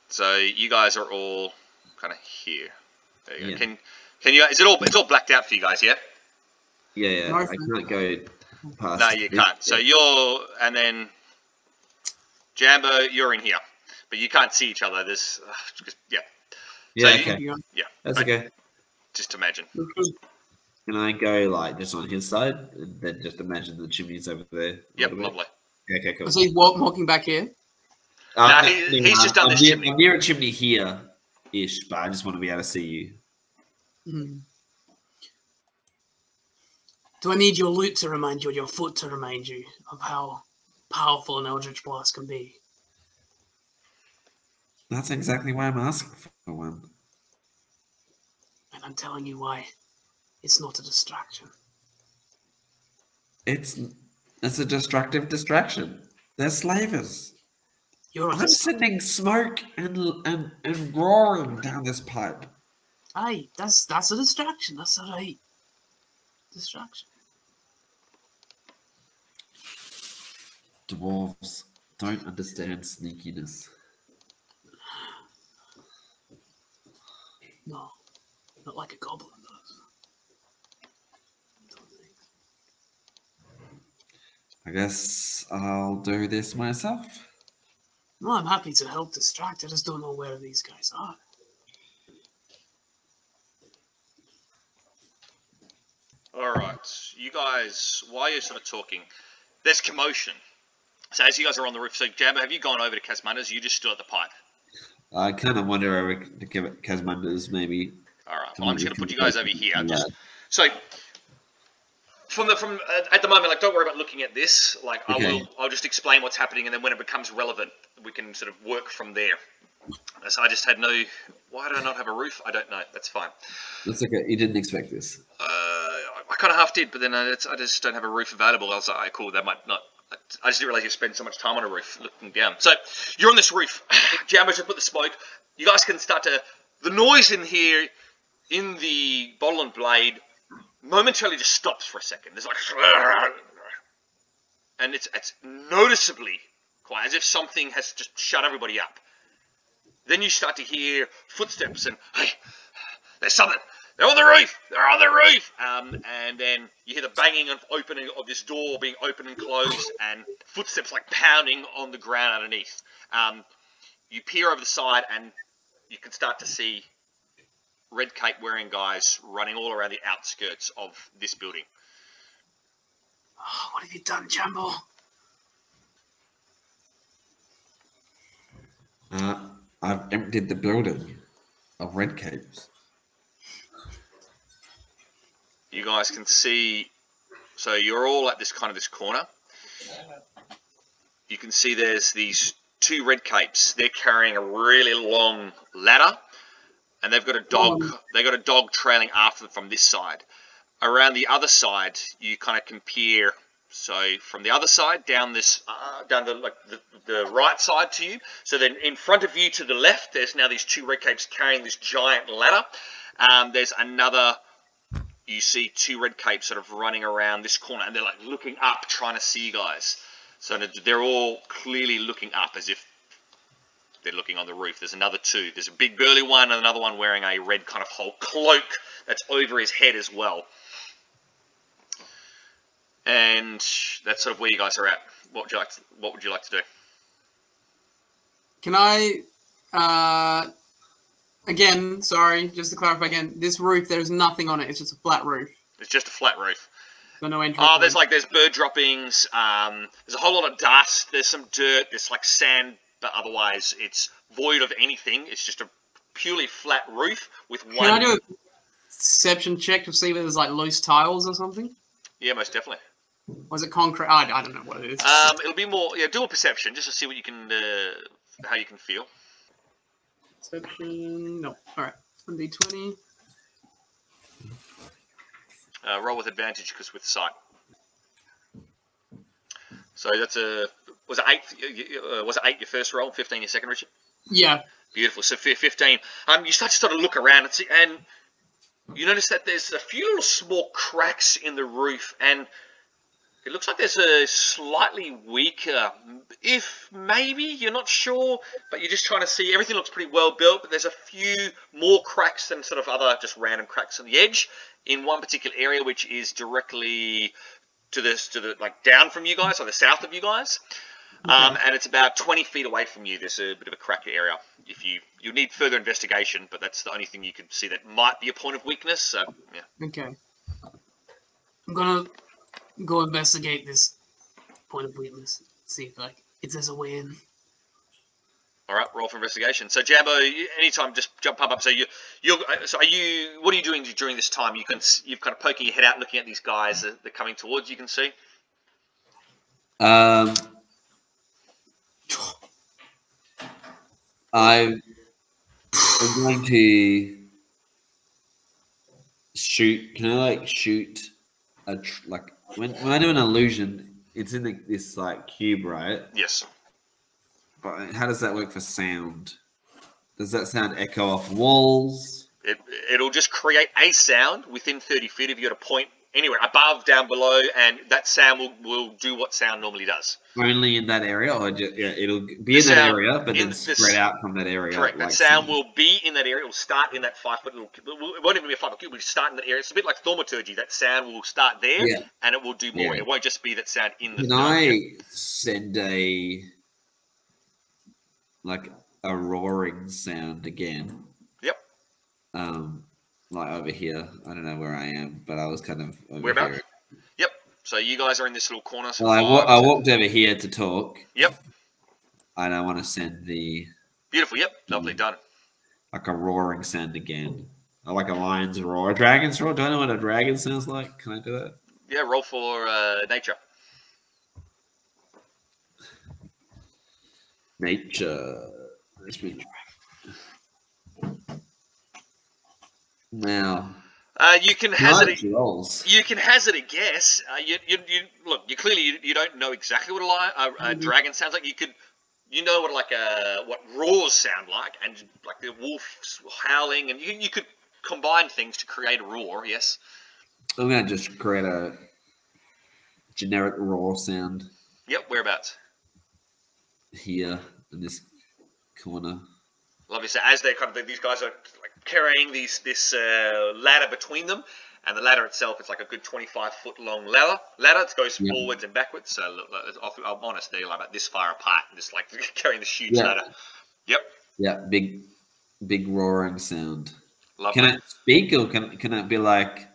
So you guys are all kind of here. There you go. Yeah. Can can you? Is it all? It's all blacked out for you guys, yeah? Yeah, yeah. No, I can't go past. No, you can't. So you're and then Jambo, you're in here, but you can't see each other. This, uh, just, yeah, yeah, so okay. You yeah. That's I- okay. Just imagine. Can I go like just on his side and then just imagine the chimneys over there? a Yep, lovely. Okay, cool. So he's walking back here. Uh, Nah, no, he- no, he's just done I'm this near, chimney. I'm near a chimney here, ish, but I just want to be able to see you. Mhm. Do I need your lute to remind you, or your foot to remind you of how powerful an Eldritch Blast can be? That's exactly why I'm asking for one. And I'm telling you why. It's not a distraction. It's it's a destructive distraction. They're slavers. You're I'm sending smoke and and and roaring down this pipe. Aye, that's that's a distraction. That's a right distraction. Dwarves don't understand sneakiness. No, not like a goblin does. I guess I'll do this myself. No, I'm happy to help distract. I just don't know where these guys are. All right, you guys. While you're sort of talking, there's commotion. So as you guys are on the roof, so Jambo, have you gone over to Kazmanduz? You just stood at the pipe. I kind of wonder over to give it Kazmanduz maybe. All right. Well, I'm just going to put you guys over here. Just so from the from uh, at the moment, like don't worry about looking at this. Like I will, I'll just explain what's happening, and then when it becomes relevant, we can sort of work from there. Uh, So I just had no. Why do I not have a roof? I don't know. That's fine. That's okay. You didn't expect this. Uh, I kind of half did, but then I, it's, I just don't have a roof available. I was like, "Alright, cool, that might not. I just didn't realize you spend so much time on a roof looking down. So you're on this roof. Jammers just put the smoke. You guys can start to. The noise in here, in the bottle and blade, momentarily just stops for a second. There's like. And it's, it's noticeably quiet, as if something has just shut everybody up. Then you start to hear footsteps and, hey, there's something. They're on the roof. They're on the roof. Um, and then you hear the banging of opening of this door being opened and closed, and footsteps like pounding on the ground underneath. Um, you peer over the side, and you can start to see red cape wearing guys running all around the outskirts of this building. Oh, what have you done, Jambo? Uh, I've emptied the building of red capes. You guys can see. So you're all at this kind of this corner. You can see there's these two red capes. They're carrying a really long ladder, and they've got a dog. They've got a dog trailing after them from this side. Around the other side, you kind of compare. So from the other side down this, uh, down the like the, the right side to you. So then in front of you to the left, there's now these two red capes carrying this giant ladder. Um, there's another you see two red capes sort of running around this corner and they're like looking up trying to see you guys so they're all clearly looking up as if they're looking on the roof there's another two there's a big burly one and another one wearing a red kind of whole cloak that's over his head as well and that's sort of where you guys are at what would you like to, what would you like to do Can I, uh, again, sorry, just to clarify again, this roof, there's nothing on it. It's just a flat roof. it's just a flat roof So no entrance. Oh, there's like there's bird droppings. Um, there's a whole lot of dust. There's some dirt. There's like sand, but otherwise it's void of anything. It's just a purely flat roof with one. Can I do a perception check to see if there's like loose tiles or something? Yeah, most definitely. Was it concrete? I, I don't know what it is. Um, it'll be more. Yeah, do a perception just to see what you can, uh, how you can feel. Perception. No. All right. One d twenty. Uh, roll with advantage because with sight. So that's a was it eight? Uh, was it eight your first roll? Fifteen your second, Richard. Yeah. Beautiful. So 15. Um, you start to sort of look around and see, and you notice that there's a few little small cracks in the roof, and it looks like there's a slightly weaker, if maybe you're not sure, but you're just trying to see. Everything looks pretty well built, but there's a few more cracks than sort of other just random cracks on the edge in one particular area, which is directly to this to the like down from you guys or the south of you guys. Um, and it's about 20 feet away from you. There's a bit of a cracked area. If you you need further investigation, but that's the only thing you can see that might be a point of weakness. So yeah, Okay. I'm gonna go investigate this point of weakness. See if like if there's a way in. All right. Roll for investigation. So Jambo, anytime, just jump pump up. So you you so are you? What are you doing during this time? You can you've kind of poking your head out, looking at these guys that they're coming towards. You can see. Um, I I'm going to shoot. Can I like shoot a tr- like when when I do an illusion? It's in the, this like cube, right? Yes. But how does that work for sound? Does that sound echo off walls? It, it'll just create a sound within 30 feet of you at a point anywhere above, down below, and that sound will, will do what sound normally does. Only in that area, or just, yeah, it'll be The in that area, but then spread out from that area. Correct. like that sound will be in that area. It'll start in that five foot. It'll, it won't even be a five foot cube. It'll start in that area. It's a bit like thaumaturgy. That sound will start there, Yeah. and it will do more. Yeah. It won't just be that sound in the. Can I send a like a roaring sound again? Yep. Um, like over here. I don't know where I am, but I was kind of over Whereabouts? here. Yep. So you guys are in this little corner. So Well, I, wa- I walked over here to talk. Yep. And I want to send the Beautiful. Yep. Mm. Lovely done. like a roaring sound again. I like a lion's roar, a dragon's roar. Do I know what a dragon sounds like? Can I do that? Yeah. Roll for uh, nature. Nature. Let's be Now, Uh, you can hazard nice. You can hazard a guess. Uh, you, you, you look. You clearly you, you don't know exactly what a, li- a, a Mhm. dragon sounds like. You could, you know what like a what roars sound like, and like the wolf howling, and you, you could combine things to create a roar. Yes. I'm gonna just create a generic roar sound Yep. Whereabouts? here in this corner. Lovely. So as they're kind of these guys are like carrying these this uh, ladder between them, and the ladder itself is like a good 25 foot long ladder. Ladder it goes Yeah. forwards and backwards. So I'm honest, they're like about this far apart, and just like carrying this huge Yeah. ladder. Yep. Yeah, big, big roaring sound. Love Can that. it speak or can can it be like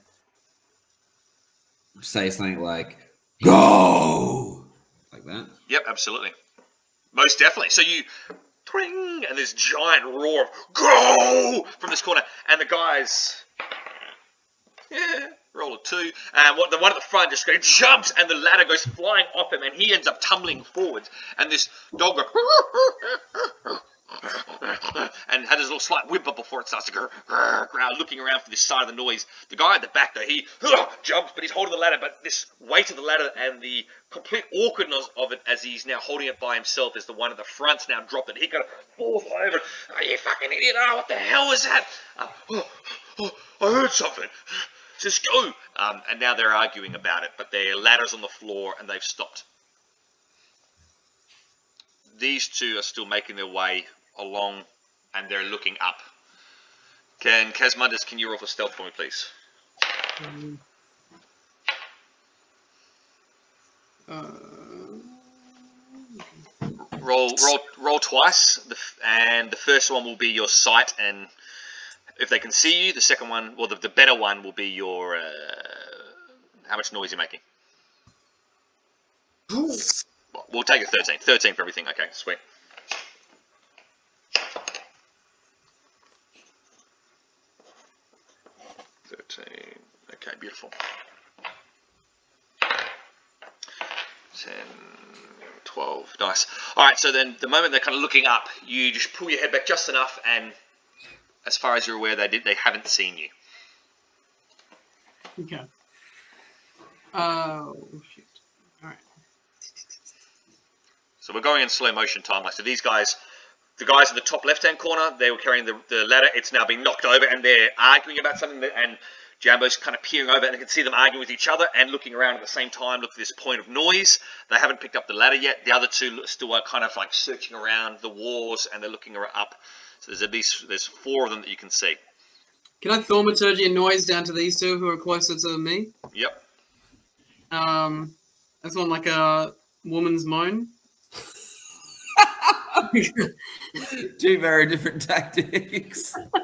say something like go like that? Yep, absolutely. Most definitely. So you twing and this giant roar of go from this corner and the guys yeah, roll a two. And what the one at the front just goes, jumps and the ladder goes flying off him and he ends up tumbling forwards and this dog goes and had his little slight whimper before it starts to go growl, looking around for this side of the noise. The guy at the back though, he jumps, but he's holding the ladder. But this weight of the ladder and the complete awkwardness of it as he's now holding it by himself is the one at the front's now dropped and he kind of falls over. Are you fucking idiot? Oh, what the hell was that? Uh, oh, oh, I heard something. Just go. Um, and now they're arguing about it, but their ladder's on the floor and they've stopped. These two are still making their way along and they're looking up. Can Kazmanduz, can you roll for stealth for me, please? Uh, Roll, roll, roll twice, and the first one will be your sight, and if they can see you, the second one, well, the, the better one will be your uh, how much noise you're making. Well, We'll take a 13. 13 for everything. Okay, sweet. Okay, beautiful. 10, 12. Nice. All right, so then the moment they're kind of looking up, you just pull your head back just enough, and as far as you're aware, they did they haven't seen you. okay. Oh shit! All right. So we're going in slow motion time. Like so, these guys, the guys in the top left-hand corner, they were carrying the, the ladder. It's now been knocked over, and they're arguing about something. That, and Jambo's kind of peering over, and I can see them arguing with each other and looking around at the same time. Look at this point of noise. They haven't picked up the ladder yet. The other two still are kind of like searching around the walls, and they're looking up. So there's at least there's four of them that you can see. Can I thaumaturgy a noise down to these two who are closer to me? Yep. Um, that's one like a woman's moan. Two very different tactics.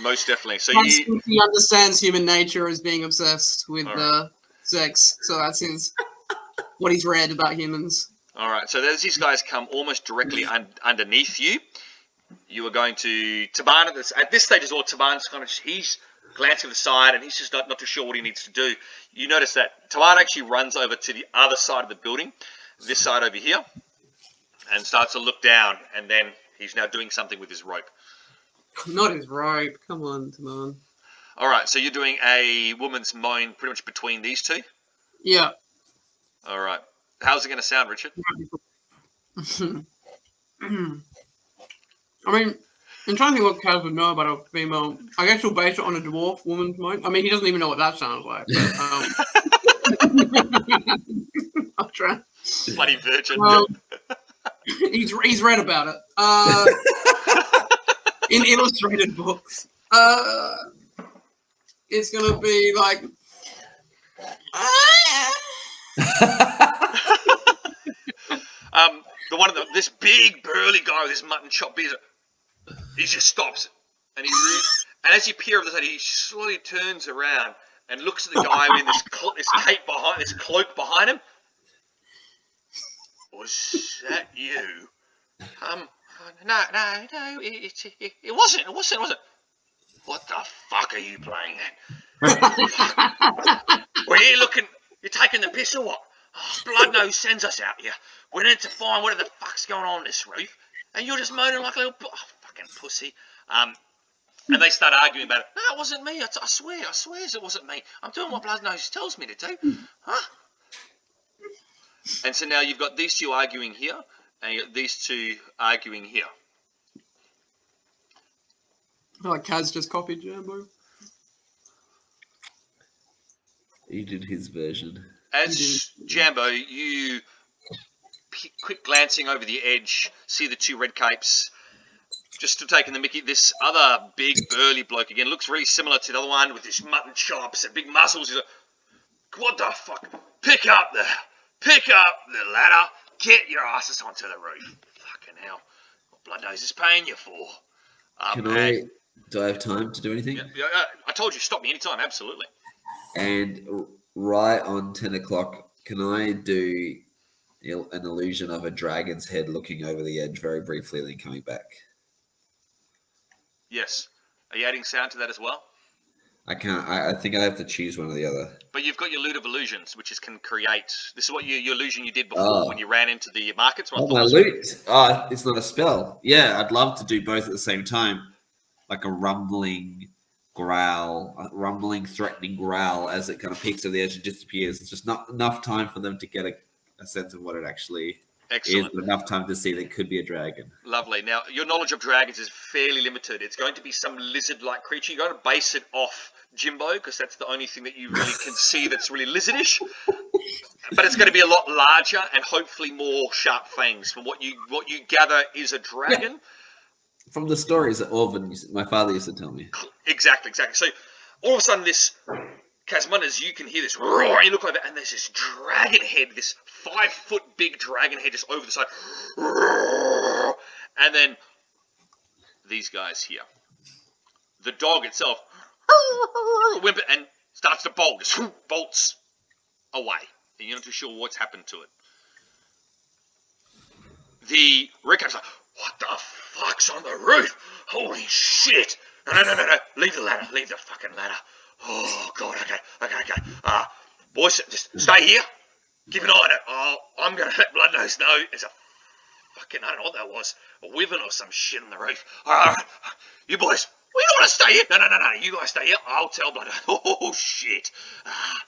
Most definitely. So you, he understands human nature as being obsessed with Alright. uh, sex, so that's his what he's read about humans. All right, so as these guys come almost directly un- underneath you, you are going to Taban at this at this stage as well. Taban's kind of he's glancing to the side and he's just not, not too sure what he needs to do. You notice that Taban actually runs over to the other side of the building, this side over here, and starts to look down. And then he's now doing something with his rope. Not his rope. Come on, come on. All right, so you're doing a woman's moan pretty much between these two. Yeah. All right, how's it going to sound, Richard? I mean, I'm trying to think what Kaz would know about a female. I guess he'll base it on a dwarf woman's moan. I mean, he doesn't even know what that sounds like. But, um, I'll try. Bloody virgin. Um, he's he's read about it uh, in illustrated books. Uh, it's gonna be like. Um, the one of the, this big burly guy with his mutton chop beard, he just stops and he re- and as you peer over the side, he slowly turns around and looks at the guy in this cl- this cape behind this cloak behind him. Was that you? Um, no, no, no, it, it, it wasn't. It wasn't. It wasn't. What the fuck are you playing at? Were you looking? You're taking the piss or what? Oh, Blood Nose sends us out here. We need to find whatever the fuck's going on in this roof, and you're just moaning like a little oh, fucking pussy. Um, and they start arguing about it. No, it wasn't me. I, t- I swear, I swear it wasn't me. I'm doing what Blood Nose tells me to do. Huh? And so now you've got these two arguing here, and you've got these two arguing here. I feel like Kaz just copied Jambo. he did his version. As Jambo, you p- quick glancing over the edge, see the two red capes. Just still taking the Mickey. This other big burly bloke again looks really similar to the other one with his mutton chops and big muscles. He's like, what the fuck? Pick up the, pick up the ladder. Get your asses onto the roof. Fucking hell. What blood nose is paying you for? Um, Can I Do I have time to do anything? Yeah, yeah, I told you, stop me anytime. Absolutely. And right on 10 o'clock, can I do an illusion of a dragon's head looking over the edge very briefly, then coming back? Yes. Are you adding sound to that as well? I can't. I, I think I have to choose one or the other. But you've got your lute of illusions, which is can create. This is what you, your illusion you did before Oh. when you ran into the markets. Oh, my lute. Oh, it's not a spell. Yeah, I'd love to do both at the same time. Like a rumbling growl, a rumbling, threatening growl as it kind of peaks to the edge and disappears. It's just not enough time for them to get a, a sense of what it actually Excellent. enough time to see that it could be a dragon. Lovely. Now, your knowledge of dragons is fairly limited. It's going to be some lizard-like creature. You're going to base it off Jimbo because that's the only thing that you really can see that's really lizardish. But it's going to be a lot larger and hopefully more sharp fangs. From what you what you gather is a dragon. From the stories that Orvin, my father used to tell me. Exactly, exactly. So all of a sudden, this Kazmanduz, you can hear this roar. You look over, and there's this dragon head, this five foot big dragon head, just over the side, Roar. and then these guys here. The dog itself, whimper, and starts to bolt, just bolts away. And you're not too sure what's happened to it. The Redcape's like, what the fuck's on the roof? Holy shit! No, no, no, no, no. Leave the ladder. Leave the fucking ladder. Oh, God. Okay, okay, okay. Uh, boys, just stay here. Keep an eye on it. Oh, I'm going to let Bloodnose know there's a fucking, I don't know what that was, a wyvern or some shit on the roof. All right, all right. You boys, we don't want to stay here. No, no, no, no. You guys stay here. I'll tell Bloodnose. Oh, shit. Ah.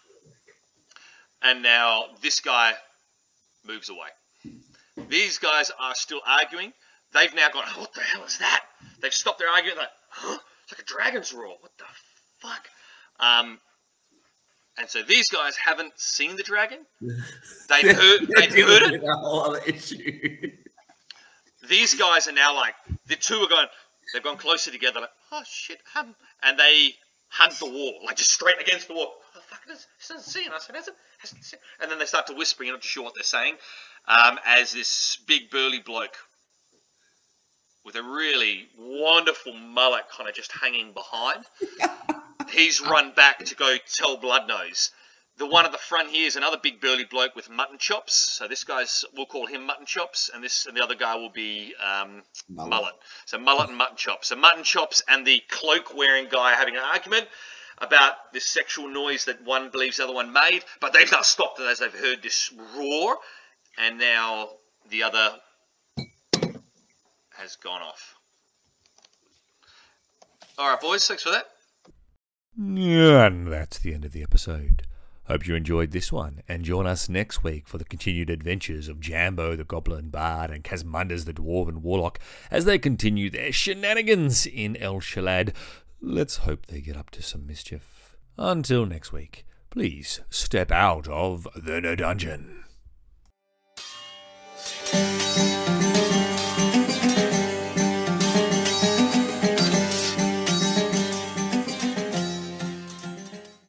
And now this guy moves away. These guys are still arguing. They've now gone, what the hell is that? They've stopped their argument. Like, huh? It's like a dragon's roar. What the fuck? Um, and so these guys haven't seen the dragon. They've heard. They've heard it. A whole other issue. These guys are now like the two are going. They've gone closer together. Like, oh shit, um, and they hug the wall, like just straight against the wall. Oh fuck, this doesn't see us. It hasn't. hasn't seen. And then they start to whisper. You're not sure what they're saying. Um, as this big burly bloke with a really wonderful mullet kind of just hanging behind. He's run back to go tell Bloodnose. The one at the front here is another big burly bloke with mutton chops. So this guy's, we'll call him mutton chops, and this and the other guy will be um, Mullet. mullet. So mullet and mutton chops. So mutton chops and the cloak wearing guy having an argument about this sexual noise that one believes the other one made, but they've now stopped it as they've heard this roar, and now the other has gone off. All right, boys, thanks for that. And that's the end of the episode. Hope you enjoyed this one, and join us next week for the continued adventures of Jambo the Goblin Bard and Kazmanduz the Dwarven Warlock as they continue their shenanigans in El Shalad. Let's hope they get up to some mischief. Until next week, please step out of the no dungeon.